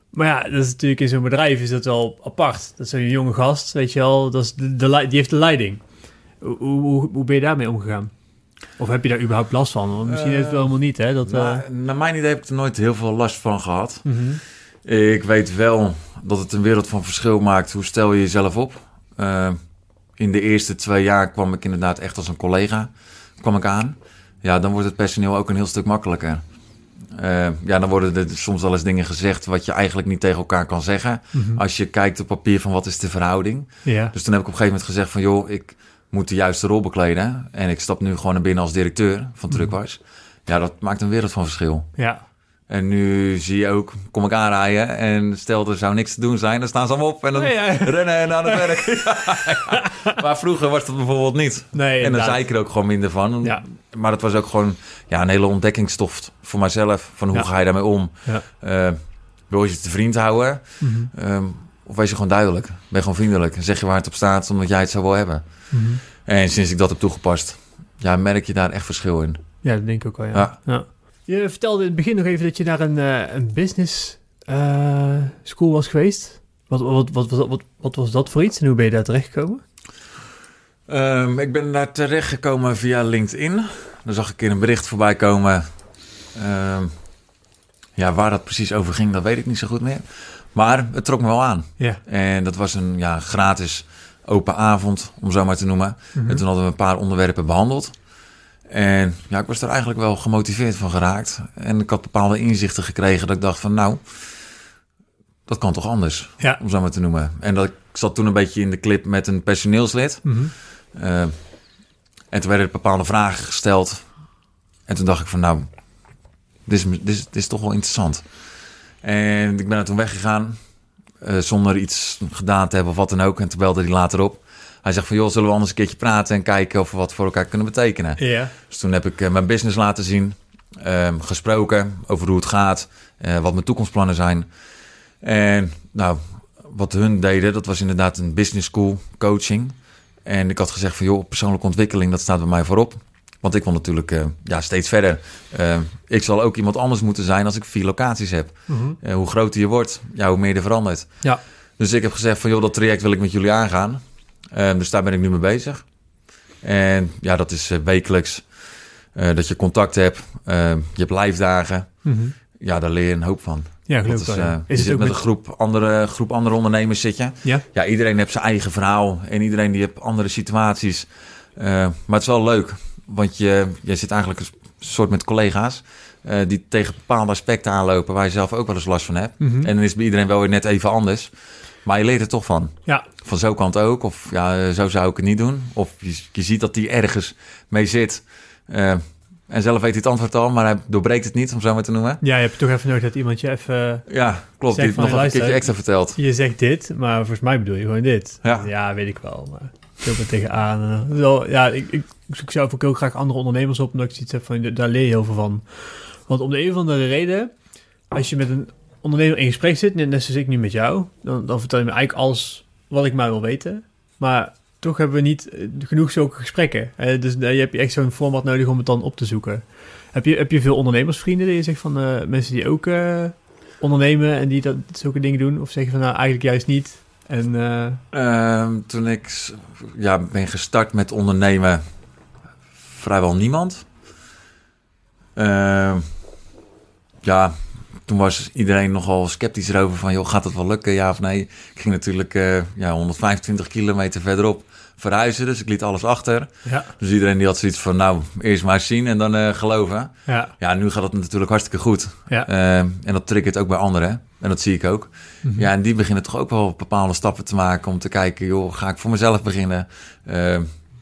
Maar ja, dat is natuurlijk in zo'n bedrijf is dat wel apart. Dat is zo'n jonge gast, weet je wel. Dat is de, die heeft de leiding. Hoe, hoe, hoe ben je daarmee omgegaan? Of heb je daar überhaupt last van? Want misschien heeft het wel helemaal niet, hè? Dat, Nou, eh, naar mijn idee heb ik er nooit heel veel last van gehad. mhm. Ik weet wel dat het een wereld van verschil maakt. Hoe stel je jezelf op? Eh, in de eerste twee jaar kwam ik inderdaad echt als een collega kwam ik aan. Ja, dan wordt het personeel ook een heel stuk makkelijker. Eh, ja, dan worden er soms wel eens dingen gezegd wat je eigenlijk niet tegen elkaar kan zeggen. Mhm. Als je kijkt op papier van wat is de verhouding. Ja. Dus toen heb ik op een gegeven moment gezegd van... joh, ik moet de juiste rol bekleden. En ik stap nu gewoon naar binnen als directeur van Truckwise. Ja, dat maakt een wereld van verschil. ja. En nu zie je ook, kom ik aanrijden en stel er zou niks te doen zijn, dan staan ze allemaal op en dan Nee, ja. rennen en aan het werk. Ja. Maar vroeger was dat bijvoorbeeld niet. Nee, En dan zei ik er ook gewoon minder van. Ja. Maar dat was ook gewoon ja, een hele ontdekkingstof voor mijzelf. Van hoe ga je daarmee om? Eh, wil je je te vriend houden? Mhm. Ehm, of wees je gewoon duidelijk? Ben je gewoon vriendelijk? En zeg je waar het op staat, omdat jij het zo wil hebben. Mhm. En sinds ik dat heb toegepast, ja, merk je daar echt verschil in. Ja, dat denk ik ook wel, ja. Je vertelde in het begin nog even dat je naar een, eh, een business eh, school was geweest. Wat, wat, wat, wat, was dat voor iets en hoe ben je daar terechtgekomen? Ehm, ik ben daar terechtgekomen via LinkedIn. Daar zag ik in een bericht voorbij komen. Ehm, ja, waar dat precies over ging, dat weet ik niet zo goed meer. Maar het trok me wel aan. Ja. En dat was een ja, gratis open avond, om zo maar te noemen. Mhm. En toen hadden we een paar onderwerpen behandeld. En ja, ik was er eigenlijk wel gemotiveerd van geraakt. En ik had bepaalde inzichten gekregen dat ik dacht van nou, dat kan toch anders, Ja. om zo maar te noemen. En dat, ik zat toen een beetje in de clip met een personeelslid. Mhm. Uh, en toen werden er bepaalde vragen gesteld. En toen dacht ik van nou, dit is, dit is, dit is toch wel interessant. En ik ben er toen weggegaan. eh, zonder iets gedaan te hebben of wat dan ook. En toen belde hij later op. Hij zegt van joh, zullen we anders een keertje praten en kijken of we wat voor elkaar kunnen betekenen. Ja. Dus toen heb ik eh, mijn business laten zien. ehm, gesproken over hoe het gaat. eh, wat mijn toekomstplannen zijn. En nou, wat hun deden, dat was inderdaad een business school coaching. En ik had gezegd van joh, persoonlijke ontwikkeling, dat staat bij mij voorop. Want ik wil natuurlijk eh, ja, steeds verder. Ik zal ook iemand anders moeten zijn als ik vier locaties heb. Mhm. Hoe groter je wordt, ja, hoe meer er verandert. Ja. Dus ik heb gezegd van joh, dat traject wil ik met jullie aangaan. Eh, dus daar ben ik nu mee bezig. En ja, dat is eh, wekelijks eh, dat je contact hebt. Eh, je hebt live dagen. Mhm. Ja, daar leer je een hoop van. Ja, Dat geloof is, eh, je Is zit met met... een groep andere, groep andere ondernemers zit je. Ja? Ja, iedereen heeft zijn eigen verhaal en iedereen die heeft andere situaties. Maar het is wel leuk, want je, je zit eigenlijk een soort met collega's die tegen bepaalde aspecten aanlopen waar je zelf ook wel eens last van hebt. Mhm. En dan is bij iedereen wel weer net even anders. Maar je leert er toch van. Ja. Van zo kan het ook, of ja, zo zou ik het niet doen. Of je, je ziet dat die ergens mee zit. Eh, en zelf weet hij het antwoord al, maar hij doorbreekt het niet, om zo maar te noemen. Ja, je hebt toch even nodig dat iemand je even... Ja, klopt. Die nog een keertje extra verteld. Je zegt dit, maar volgens mij bedoel je gewoon dit. Ja. weet ik wel, maar ik er tegenaan. Eh, Wel, ja, ik, ik, ik zoek zelf ook heel graag andere ondernemers op, omdat ik zoiets heb van, daar leer je heel veel van. Want om de een of andere reden, als je met een ondernemer in gesprek zit, net zoals ik nu met jou, dan, dan vertel je me eigenlijk alles wat ik maar wil weten. Maar toch hebben we niet eh, genoeg zulke gesprekken. Eh, dus eh, je hebt echt zo'n format nodig om het dan op te zoeken. Heb je, heb je veel ondernemersvrienden die je zegt van eh, mensen die ook ondernemen en die dat, zulke dingen doen? Of zeg je van nou eigenlijk juist niet? En eh, Ehm, toen ik ja, ben gestart met ondernemen, vrijwel niemand. Ehm, ja, toen was iedereen nogal sceptisch erover van, joh, gaat het wel lukken, ja of nee? Ik ging natuurlijk eh, ja, 125 kilometer verderop verhuizen, dus ik liet alles achter. ja, Dus iedereen die had zoiets van, nou, eerst maar zien en dan eh, geloven. ja, Ja, nu gaat het natuurlijk hartstikke goed. ja. Ehm, en dat triggert ook bij anderen. En dat zie ik ook. Mhm. Ja, en die beginnen toch ook wel bepaalde stappen te maken om te kijken, joh, ga ik voor mezelf beginnen?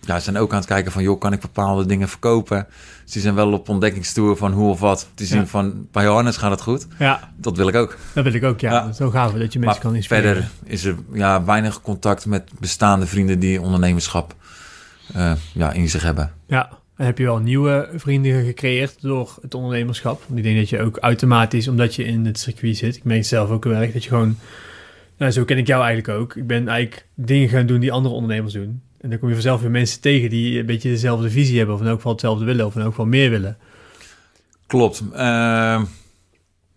Ja, ze zijn ook aan het kijken van, joh, kan ik bepaalde dingen verkopen? Dus die zijn wel op ontdekkingstoer van hoe of wat. Te zien Ja. van, bij Johannes gaat het goed. ja, Dat wil ik ook. dat wil ik ook, ja. Ja. Zo gaaf dat je mensen kan maar inspireren. verder is er ja, weinig contact met bestaande vrienden die ondernemerschap eh, ja, in zich hebben. Ja, en heb je wel nieuwe vrienden gecreëerd door het ondernemerschap? Want ik denk dat je ook automatisch, omdat je in het circuit zit, ik merk het zelf ook heel erg, dat je gewoon, nou zo ken ik jou eigenlijk ook. Ik ben eigenlijk dingen gaan doen die andere ondernemers doen. En dan kom je vanzelf weer mensen tegen die een beetje dezelfde visie hebben, of in elk geval hetzelfde willen, of in elk geval meer willen. Klopt. Ehm,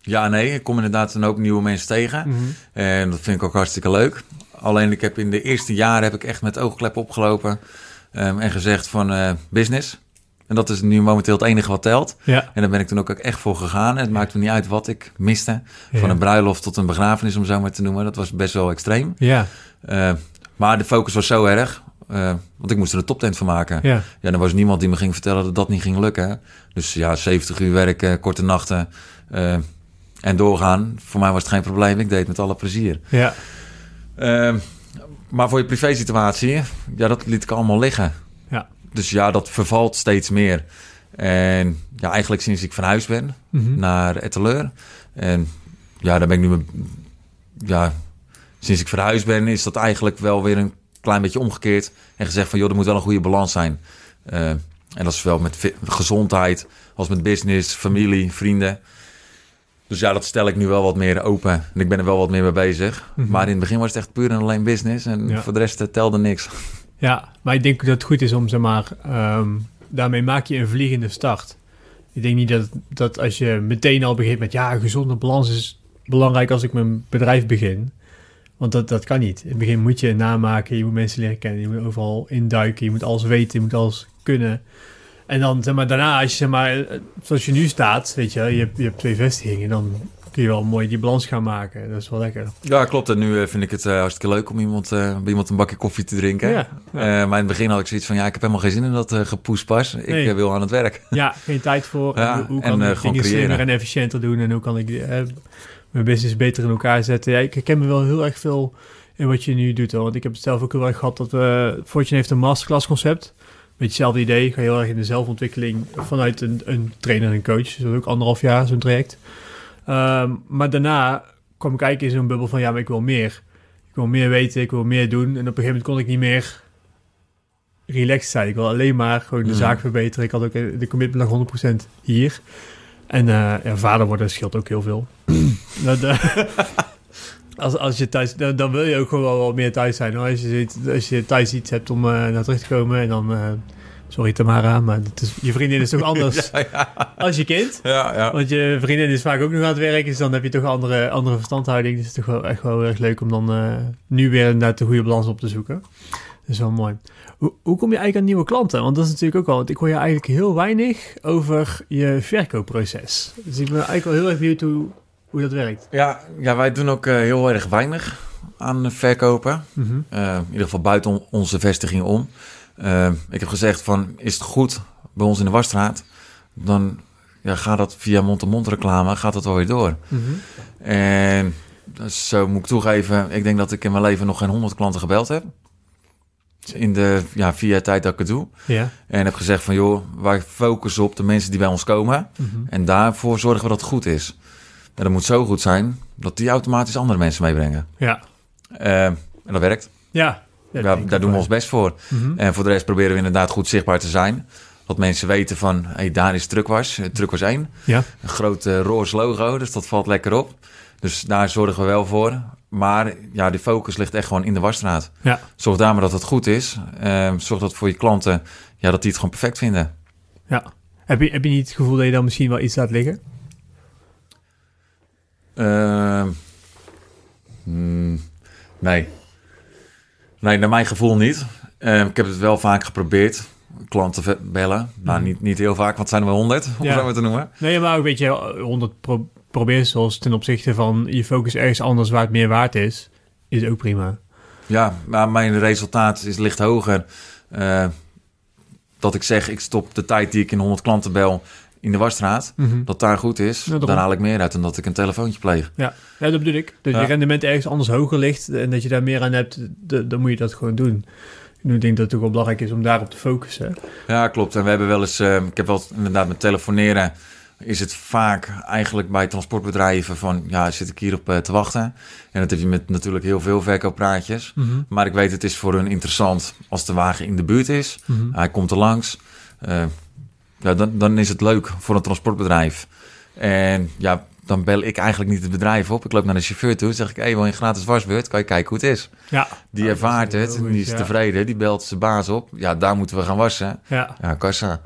ja, nee, ik kom inderdaad een hoop nieuwe mensen tegen. En dat vind ik ook hartstikke leuk. Alleen ik heb in de eerste jaren heb ik echt met oogkleppen opgelopen ehm, en gezegd van eh, business. En dat is nu momenteel het enige wat telt. Ja. En daar ben ik toen ook echt voor gegaan. En het maakt me niet uit wat ik miste. Ja. Van een bruiloft tot een begrafenis, om zo maar te noemen. Dat was best wel extreem. Ja. Eh, maar de focus was zo erg. Eh, want ik moest er een toptent van maken. Ja. Ja, er was niemand die me ging vertellen dat dat niet ging lukken. Dus ja, 70 uur werken, korte nachten eh, en doorgaan. Voor mij was het geen probleem. Ik deed het met alle plezier. Ja. Eh, maar voor je privésituatie, ja, dat liet ik allemaal liggen. Ja. Dus ja, dat vervalt steeds meer. En ja, eigenlijk sinds ik verhuisd ben Mhm. naar Etteleur. En ja, daar ben ik nu... Ja, sinds ik verhuisd ben, is dat eigenlijk wel weer een klein beetje omgekeerd. En gezegd van, joh, er moet wel een goede balans zijn. Eh, en dat is wel met gezondheid, als met business, familie, vrienden. Dus ja, dat stel ik nu wel wat meer open. En ik ben er wel wat meer mee bezig. Mhm. Maar in het begin was het echt puur en alleen business. En Ja. voor de rest eh, telde niks. Ja, maar ik denk dat het goed is om, zeg maar, ehm, daarmee maak je een vliegende start. Ik denk niet dat, dat als je meteen al begint met, ja, een gezonde balans is belangrijk als ik mijn bedrijf begin. Want dat, dat kan niet. In het begin moet je namaken, je moet mensen leren kennen, je moet overal induiken, je moet alles weten, je moet alles kunnen. En dan, zeg maar, daarna, als je, zeg maar, zoals je nu staat, weet je, je hebt, je hebt twee vestigingen, dan kun je wel mooi die balans gaan maken. Dat is wel lekker. Ja, klopt. En nu eh, vind ik het eh, hartstikke leuk om iemand, eh, bij iemand een bakje koffie te drinken. Ja, maar in het begin had ik zoiets van, ja, ik heb helemaal geen zin in dat gepoespas. Ik Nee. eh, wil aan het werk. Ja, geen tijd voor. Ja, hoe, kan ik dingen slimmer creëren. en efficiënter doen en hoe kan ik mijn business beter in elkaar zetten. Ja, ik herken me wel heel erg veel in wat je nu doet. Hoor. Want ik heb het zelf ook heel erg gehad dat we... Fortune heeft een masterclass concept. Beetje hetzelfde idee. Ga heel erg in de zelfontwikkeling vanuit een, een trainer en coach. Dus dat is ook anderhalf jaar zo'n traject. Ehm, maar daarna kwam ik eigenlijk in zo'n bubbel van... Ja, maar ik wil meer. Ik wil meer weten, ik wil meer doen. En op een gegeven moment kon ik niet meer relaxed zijn. Ik wil alleen maar gewoon de Mhm. zaak verbeteren. Ik had ook eh, de commitment lag 100% hier. En eh, ja, vader worden scheelt ook heel veel. dat, eh, als, als je thuis, dan, dan wil je ook gewoon wel wat meer thuis zijn. Hoor. Als, je, als je thuis iets hebt om eh, naar terug te komen en dan... eh, sorry Tamara, maar is, je vriendin is toch anders ja, ja. als je kind? ja, ja. Want je vriendin is vaak ook nog aan het werk, dus dan heb je toch een andere, andere verstandhouding. Dus het is toch wel echt wel erg leuk om dan nu weer inderdaad de goede balans op te zoeken. Dat is wel mooi. Hoe, hoe kom je eigenlijk aan nieuwe klanten? Want dat is natuurlijk ook wel, want ik hoor je eigenlijk heel weinig over je verkoopproces. Dus ik ben eigenlijk wel heel erg benieuwd hoe, hoe dat werkt. Ja, ja, wij doen ook eh, heel erg weinig aan verkopen. Mhm. Eh, in ieder geval buiten on- onze vestiging om. Eh, ik heb gezegd van, is het goed bij ons in de Wasstraat? Dan ja, gaat dat via mond-to-mond reclame, gaat dat wel weer door. Mhm. En dus zo moet ik toegeven, ik denk dat ik in mijn leven nog geen honderd klanten gebeld heb. In de ja, vier jaar tijd dat ik het doe. Ja. En heb gezegd van, joh, wij focussen op de mensen die bij ons komen. Mhm. En daarvoor zorgen we dat het goed is. En dat moet zo goed zijn dat die automatisch andere mensen meebrengen. Ja. Eh, en dat werkt. Ja. Ja, daar doen we ons best voor. Mhm. En voor de rest proberen we inderdaad goed zichtbaar te zijn. Dat mensen weten van, hey, daar is Truckwas. Eh, Truckwas 1. Ja. Een groot eh, roze logo, dus dat valt lekker op. Dus daar zorgen we wel voor. Maar ja, de focus ligt echt gewoon in de wasstraat. Ja. Zorg daar maar dat het goed is. Eh, zorg dat voor je klanten, ja, dat die het gewoon perfect vinden. ja. Heb je, heb je niet het gevoel dat je dan misschien wel iets laat liggen? Ehm, hmm, nee. Nee, naar mijn gevoel niet. Ehm, ik heb het wel vaak geprobeerd. Klanten bellen. Nou, niet, niet heel vaak, want het zijn er wel honderd, om Ja. het zo maar te noemen. Nee, maar ook weet je, 100 pro probeer zoals ten opzichte van je focus ergens anders waar het meer waard is, is ook prima. Ja, maar mijn resultaat is licht hoger. eh, dat ik zeg, ik stop de tijd die ik in 100 klanten bel in de wasstraat. Dat daar goed is, Ja, dan haal ik meer uit dan dat ik een telefoontje pleeg. Ja, ja dat bedoel ik. Dat Ja. je rendement ergens anders hoger ligt en dat je daar meer aan hebt, dan moet je dat gewoon doen. Ik denk dat het ook wel belangrijk is om daarop te focussen. Ja, klopt. En we hebben wel eens, eh, ik heb wel inderdaad met telefoneren, is het vaak eigenlijk bij transportbedrijven van, ja, zit ik hierop eh, te wachten? En dat heb je met natuurlijk heel veel verkooppraatjes. Maar ik weet, het is voor hun interessant als de wagen in de buurt is. Mhm. Hij komt er langs. Eh, ja, dan, dan is het leuk voor een transportbedrijf. En ja, dan bel ik eigenlijk niet het bedrijf op. Ik loop naar de chauffeur toe. zeg ik, hey, wil je een gratis wasbeurt? Kan je kijken hoe het is? Ja. Die Ja, ervaart dat is het. Die is ja. tevreden. Die belt zijn baas op. Ja, daar moeten we gaan wassen. Ja. Ja, kassa.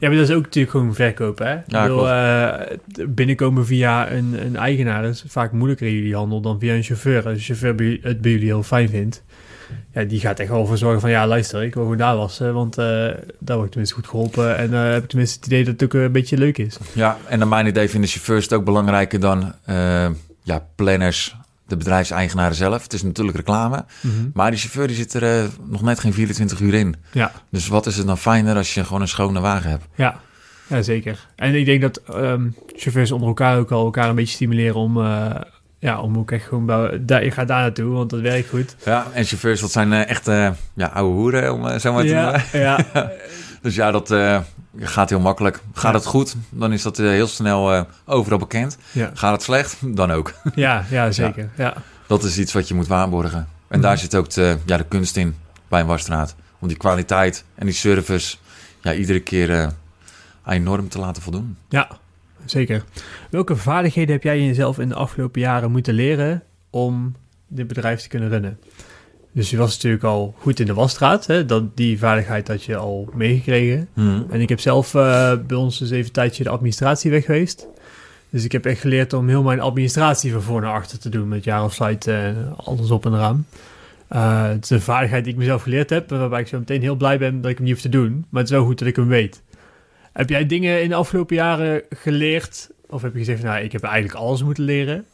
ja, maar dat is ook natuurlijk gewoon verkopen. Hè? Ja, eh, binnenkomen via een, een eigenaar is vaak moeilijker in jullie handel dan via een chauffeur. Als een chauffeur het bij jullie heel fijn vindt, ja, die gaat echt wel voor zorgen van, ja, luister, ik wil gewoon daar wassen, want eh, daar word ik tenminste goed geholpen. En eh heb ik tenminste het idee dat het ook een beetje leuk is. Ja, en naar mijn idee vinden chauffeurs het ook belangrijker dan eh, ja, planners, de bedrijfseigenaren zelf. Het is natuurlijk reclame, maar die chauffeur die zit er nog net geen 24 uur in. Ja, Dus wat is het dan fijner als je gewoon een schone wagen hebt? ja. Ja, zeker. En ik denk dat ehm, chauffeurs onder elkaar ook al elkaar een beetje stimuleren om, ja, om ook echt gewoon, bij, daar, je gaat daar naartoe, want dat werkt goed. Ja, en chauffeurs, dat zijn eh, echt eh, ja, oude hoeren, om eh, zo maar te noemen. ja, ja, Dus ja, dat gaat heel makkelijk. Gaat Ja. het goed, dan is dat heel snel overal bekend. ja, Gaat het slecht, dan ook. ja, ja, zeker. Ja. Dat is iets wat je moet waarborgen. En daar zit ook de, ja, de kunst in bij een wasstraat. Om die kwaliteit en die service ja, iedere keer enorm te laten voldoen. Ja, zeker. Welke vaardigheden heb jij jezelf in de afgelopen jaren moeten leren om dit bedrijf te kunnen runnen? Dus je was natuurlijk al goed in de wasstraat. Hè? Dat, die vaardigheid had je al meegekregen. En ik heb zelf eh, bij ons dus even een tijdje de administratie weg geweest. Dus ik heb echt geleerd om heel mijn administratie van voor naar achter te doen. Met jaar of site en alles op en eraan. Eh, het is een vaardigheid die ik mezelf geleerd heb. Waarbij ik zo meteen heel blij ben dat ik hem niet hoef te doen. Maar het is wel goed dat ik hem weet. Heb jij dingen in de afgelopen jaren geleerd? Of heb je gezegd, nou, ik heb eigenlijk alles moeten leren?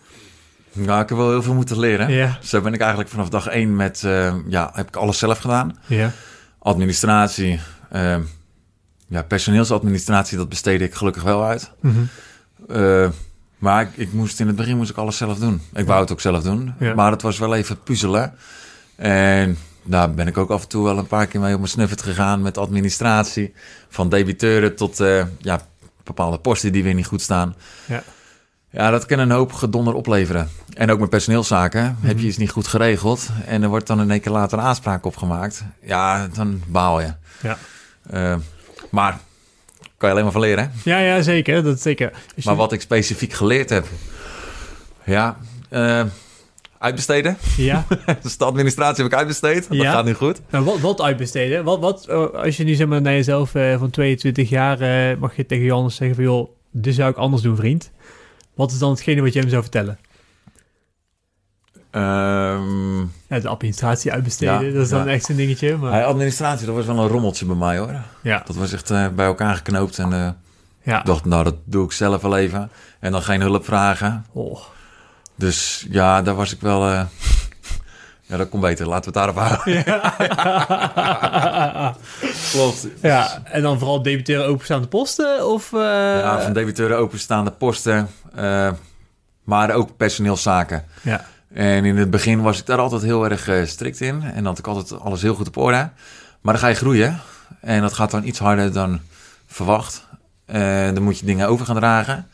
Nou, ik heb wel heel veel moeten leren. Ja. Zo ben ik eigenlijk vanaf dag één met, eh, ja, heb ik alles zelf gedaan. Ja. Administratie, eh, ja, personeelsadministratie, dat besteedde ik gelukkig wel uit. Mhm. Eh, maar ik, ik moest in het begin moest ik alles zelf doen. Ik wou het ook zelf doen, Ja. maar het was wel even puzzelen. En daar ben ik ook af en toe wel een paar keer mee op mijn snuffert gegaan met administratie. Van debiteuren tot eh, ja, bepaalde posten die weer niet goed staan. Ja. Ja, dat kan een hoop gedonder opleveren. En ook met personeelszaken. Heb je iets niet goed geregeld en er wordt dan één keer later een aanspraak opgemaakt. Ja, dan baal je. Ja. Eh, maar kan je alleen maar van leren. hè? Ja, ja, zeker. Dat zeker. Je- Maar wat ik specifiek geleerd heb. Ja, eh, uitbesteden. Ja. Dus de administratie heb ik uitbesteed. Dat Ja. gaat nu goed. Nou, wat, wat uitbesteden? Wat, wat, eh, als je nu zeg maar naar jezelf eh, van 22 jaar eh, mag je tegen Johannes zeggen van joh, dit zou ik anders doen, vriend. Wat is dan hetgene wat je hem zou vertellen? Ja, de administratie uitbesteden, Ja, dat is dan echt een dingetje. Maar, administratie, dat was wel een rommeltje bij mij hoor. ja, Dat was echt bij elkaar geknoopt. En ja. dacht, nou dat doe ik zelf wel even. En dan geen hulp vragen. Oh. Dus ja, daar was ik wel... eh, ja, dat komt beter. Laten we het daarop houden. Klopt. ja, en dan vooral debiteren openstaande posten? Of, eh, Ja, van debiteuren openstaande posten. eh, maar ook personeelszaken. ja. En in het begin was ik daar altijd heel erg strikt in. En dan had ik altijd alles heel goed op orde. Maar dan ga je groeien. En dat gaat dan iets harder dan verwacht. En dan moet je dingen over gaan dragen.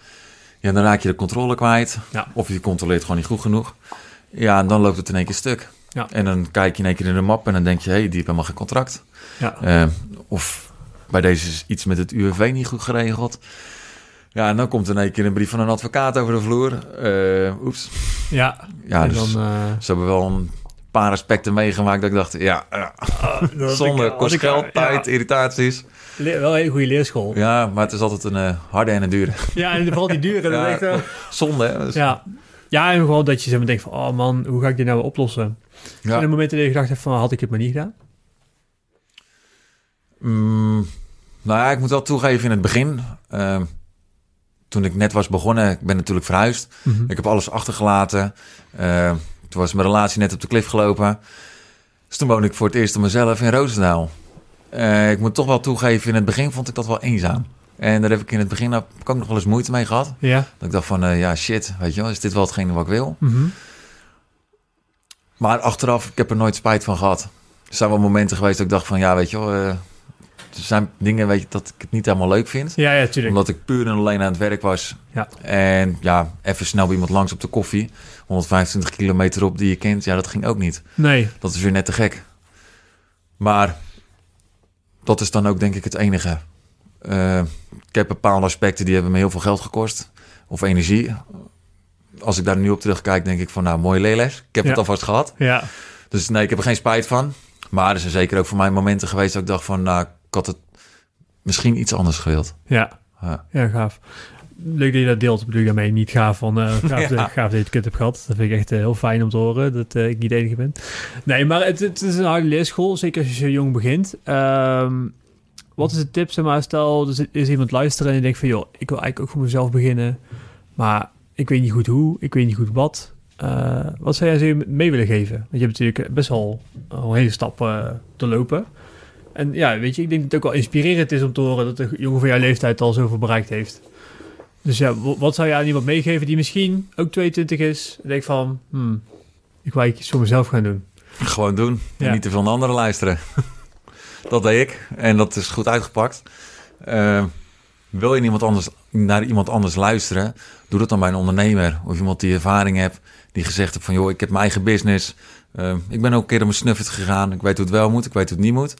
Ja, dan raak je de controle kwijt. Ja. Of je controleert gewoon niet goed genoeg. Ja, en dan loopt het in één keer stuk. Ja. En dan kijk je in één keer in de map en dan denk je... hé, hey, die heeft helemaal geen contract. Ja. Eh, of bij deze is iets met het UWV niet goed geregeld. Ja, en dan komt in één keer een brief van een advocaat over de vloer. Eh, oeps. ja. Ja, dus dan... eh, ze hebben wel een paar aspecten meegemaakt dat ik dacht, ja, ja zonde, ik- kost geld, ja. tijd, irritaties. Le- wel een goede leerschool. Ja, Ja, maar het is altijd een eh, harde en een dure. en vooral die. Ja. Dat echt, eh, Zonde, hè? Dus- ja. ja, en gewoon dat je zeg maar denkt van... Oh man, hoe ga ik dit nou oplossen? ja. Zijn er momenten dat je gedacht hebt van... Had ik het maar niet gedaan? Mm, nou ja, ik moet wel toegeven in het begin. ehm, toen ik net was begonnen, ik ben natuurlijk verhuisd. Ik heb alles achtergelaten. Eh, toen was mijn relatie net op de klif gelopen. Dus toen woonde ik voor het eerst op mezelf in Roosendaal. Eh, ik moet toch wel toegeven, in het begin vond ik dat wel eenzaam. En daar heb ik in het begin ook nog wel eens moeite mee gehad. Ja. Dat ik dacht van, eh, ja shit, weet je wel, is dit wel hetgene wat ik wil? Mhm. Maar achteraf, ik heb er nooit spijt van gehad. Er zijn wel momenten geweest dat ik dacht van, ja weet je wel... eh, zijn dingen weet je, dat ik het niet helemaal leuk vind. Ja, ja, tuurlijk. Omdat ik puur en alleen aan het werk was. Ja. En ja, even snel bij iemand langs op de koffie. 125 kilometer op die je kent. Ja, dat ging ook niet. Nee. Dat is weer net te gek. Maar dat is dan ook denk ik het enige. Eh, ik heb bepaalde aspecten die hebben me heel veel geld gekost. Of energie. Als ik daar nu op terugkijk, denk ik van nou, mooie leerles. Ik heb Ja. het alvast gehad. Ja. Dus nee, ik heb er geen spijt van. Maar er zijn zeker ook voor mij momenten geweest dat ik dacht van nou, had het misschien iets anders gewild. Ja. Ja. Ja, gaaf. leuk dat je dat deelt. Bedoel je daarmee niet gaaf van uh, gaaf, Ja. gaaf dat je het hebt gehad. Dat vind ik echt eh, heel fijn om te horen dat eh, ik niet de enige ben. Nee, maar het, het is een harde leerschool. Zeker als je zo jong begint. Ehm, wat is de tip? Zeg maar, stel, er is iemand luisteren en die denkt van... joh, ik wil eigenlijk ook voor mezelf beginnen. Maar ik weet niet goed hoe. Ik weet niet goed wat. Wat zou jij ze mee willen geven? Want je hebt natuurlijk best wel een hele stap te lopen. En ja, weet je, ik denk dat het ook wel inspirerend is om te horen dat een jongen van jouw leeftijd al zoveel bereikt heeft. Dus ja, wat zou je aan iemand meegeven die misschien ook 22 is en denkt van, hmm, ik wil iets voor mezelf gaan doen. Gewoon doen. Ja. En niet te veel naar anderen luisteren. dat deed ik. En dat is goed uitgepakt. Eh, wil je iemand anders, naar iemand anders luisteren? Doe dat dan bij een ondernemer. Of iemand die ervaring heeft. Die gezegd heeft van... joh, ik heb mijn eigen business. Eh, ik ben ook een keer op mijn snuffert gegaan. Ik weet hoe het wel moet. Ik weet hoe het niet moet.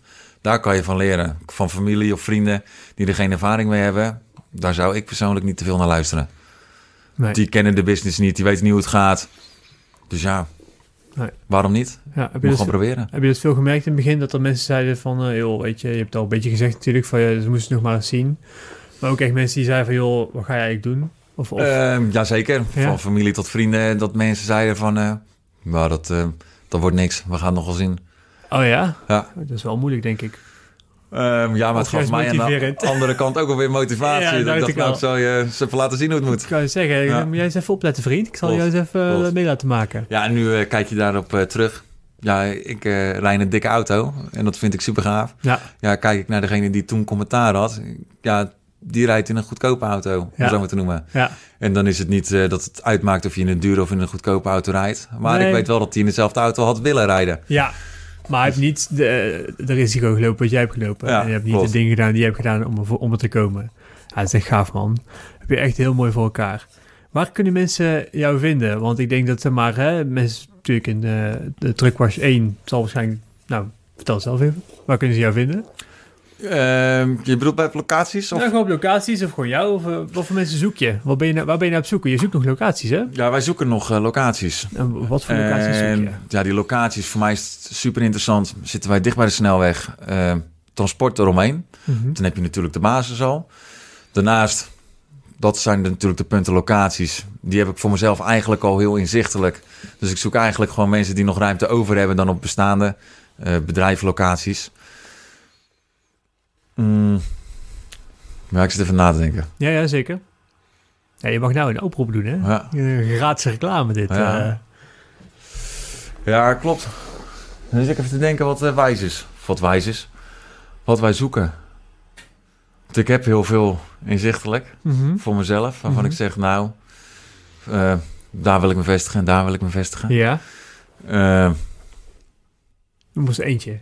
Daar kan je van leren. Van familie of vrienden die er geen ervaring mee hebben. Daar zou ik persoonlijk niet te veel naar luisteren. Nee. Die kennen de business niet. Die weten niet hoe het gaat. Dus ja, Nee. waarom niet? Ja, heb, je Moet dat, gewoon proberen. heb je dat veel gemerkt in het begin? Dat er mensen zeiden van, eh, joh, weet je, je hebt het al een beetje gezegd natuurlijk, van ja, ze moesten het nog maar eens zien. Maar ook echt mensen die zeiden van, joh, wat ga jij eigenlijk doen? Of, of Ehm, jazeker, Ja. van familie tot vrienden. Dat mensen zeiden van, eh nou, dat, eh, dat wordt niks. We gaan het nog wel zien. Oh ja? Ja, Dat is wel moeilijk, denk ik. Ehm, ja maar het gaf juist mij aan de andere kant ook alweer motivatie. Ja, dat ik dacht, ik nou, ik zal je eens even laten zien hoe het Ik moet. kan je zeggen, Ja. moet jij eens even opletten, vriend. Ik zal Klopt. jou eens even eh, Klopt. mee laten maken. Ja, en nu eh, kijk je daarop eh, terug. Ja, ik eh rij een dikke auto en dat vind ik super gaaf. Ja, Ja, kijk ik naar degene die toen commentaar had. Ja, die rijdt in een goedkope auto, om Ja. zo maar te noemen. ja. En dan is het niet eh, dat het uitmaakt of je in een dure of in een goedkope auto rijdt. Maar Nee. ik weet wel dat hij in dezelfde auto had willen rijden. Ja, maar hij heeft niet de, de risico gelopen wat jij hebt gelopen. Ja, en je hebt niet klopt. de dingen gedaan die je hebt gedaan om er, om er te komen. Ja, dat is echt gaaf, man. Heb je echt heel mooi voor elkaar. Waar kunnen mensen jou vinden? Want ik denk dat ze maar, hè, mensen natuurlijk in de, de truckwash 1 zal waarschijnlijk, nou, vertel zelf even. Waar kunnen ze jou vinden? Ehm, je bedoelt bij locaties? Of? Nou, gewoon op locaties of gewoon jou. Of eh, wat voor mensen zoek je? Wat ben je nou, waar ben je naar op zoeken? Je zoekt nog locaties, hè? Ja, wij zoeken nog eh, locaties. En wat voor locaties zoek je? ja, die locaties, voor mij is het super interessant. Zitten wij dicht bij de snelweg, eh, transport eromheen. Mhm. Dan heb je natuurlijk de basis al. Daarnaast, dat zijn de- natuurlijk de punten locaties. Die heb ik voor mezelf eigenlijk al heel inzichtelijk. Dus ik zoek eigenlijk gewoon mensen die nog ruimte over hebben dan op bestaande eh bedrijflocaties. Mm. Ja, ik zit even na te denken. Ja, ja, zeker. Ja, je mag nou een oproep doen, hè? Ja. Reclame dit. Ja. eh. Ja, klopt. Dan zit ik even te denken wat eh, wijs is. Of wat wijs is. Wat wij zoeken. Want ik heb heel veel inzichtelijk Mhm. voor mezelf. Waarvan Mhm. ik zeg, nou, eh, daar wil ik me vestigen en daar wil ik me vestigen. Ja, er moest eentje.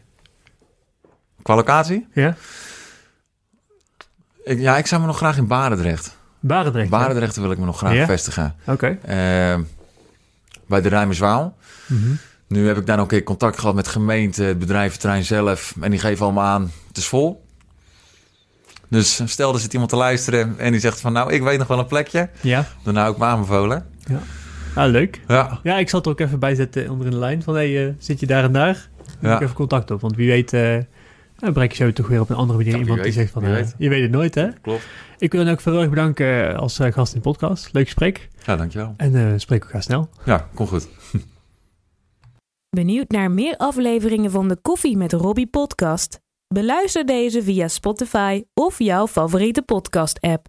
qua locatie? Ja? Ik, ja, ik zou me nog graag in Barendrecht. Barendrecht. Barendrecht wil ik me nog graag Ja? vestigen. Oké. Eh, bij de Rijmerswaal. Mhm. Nu heb ik daar nog een keer contact gehad met gemeente, het bedrijventerrein zelf. En die geven allemaal aan, het is vol. Dus stel er zit iemand te luisteren en die zegt van... nou, ik weet nog wel een plekje. Ja. Dan hou ik me aanbevolen. Ah, leuk. Ja, Ja, ik zal het er ook even bij zetten onder in de lijn. Van, hey, eh, zit je daar en daar? Dan Ja. ik even contact op. Want wie weet, eh dan bereik je zo toch weer op een andere manier Ja, iemand die zegt van... wie eh, weet. je weet het nooit, hè? klopt. Ik wil dan ook veel erg bedanken als eh, gast in de podcast. Leuk gesprek. Ja, dankjewel. En eh spreek elkaar snel. Ja, kom goed. Benieuwd naar meer afleveringen van de Koffie met Robbie podcast? Beluister deze via Spotify of jouw favoriete podcast app.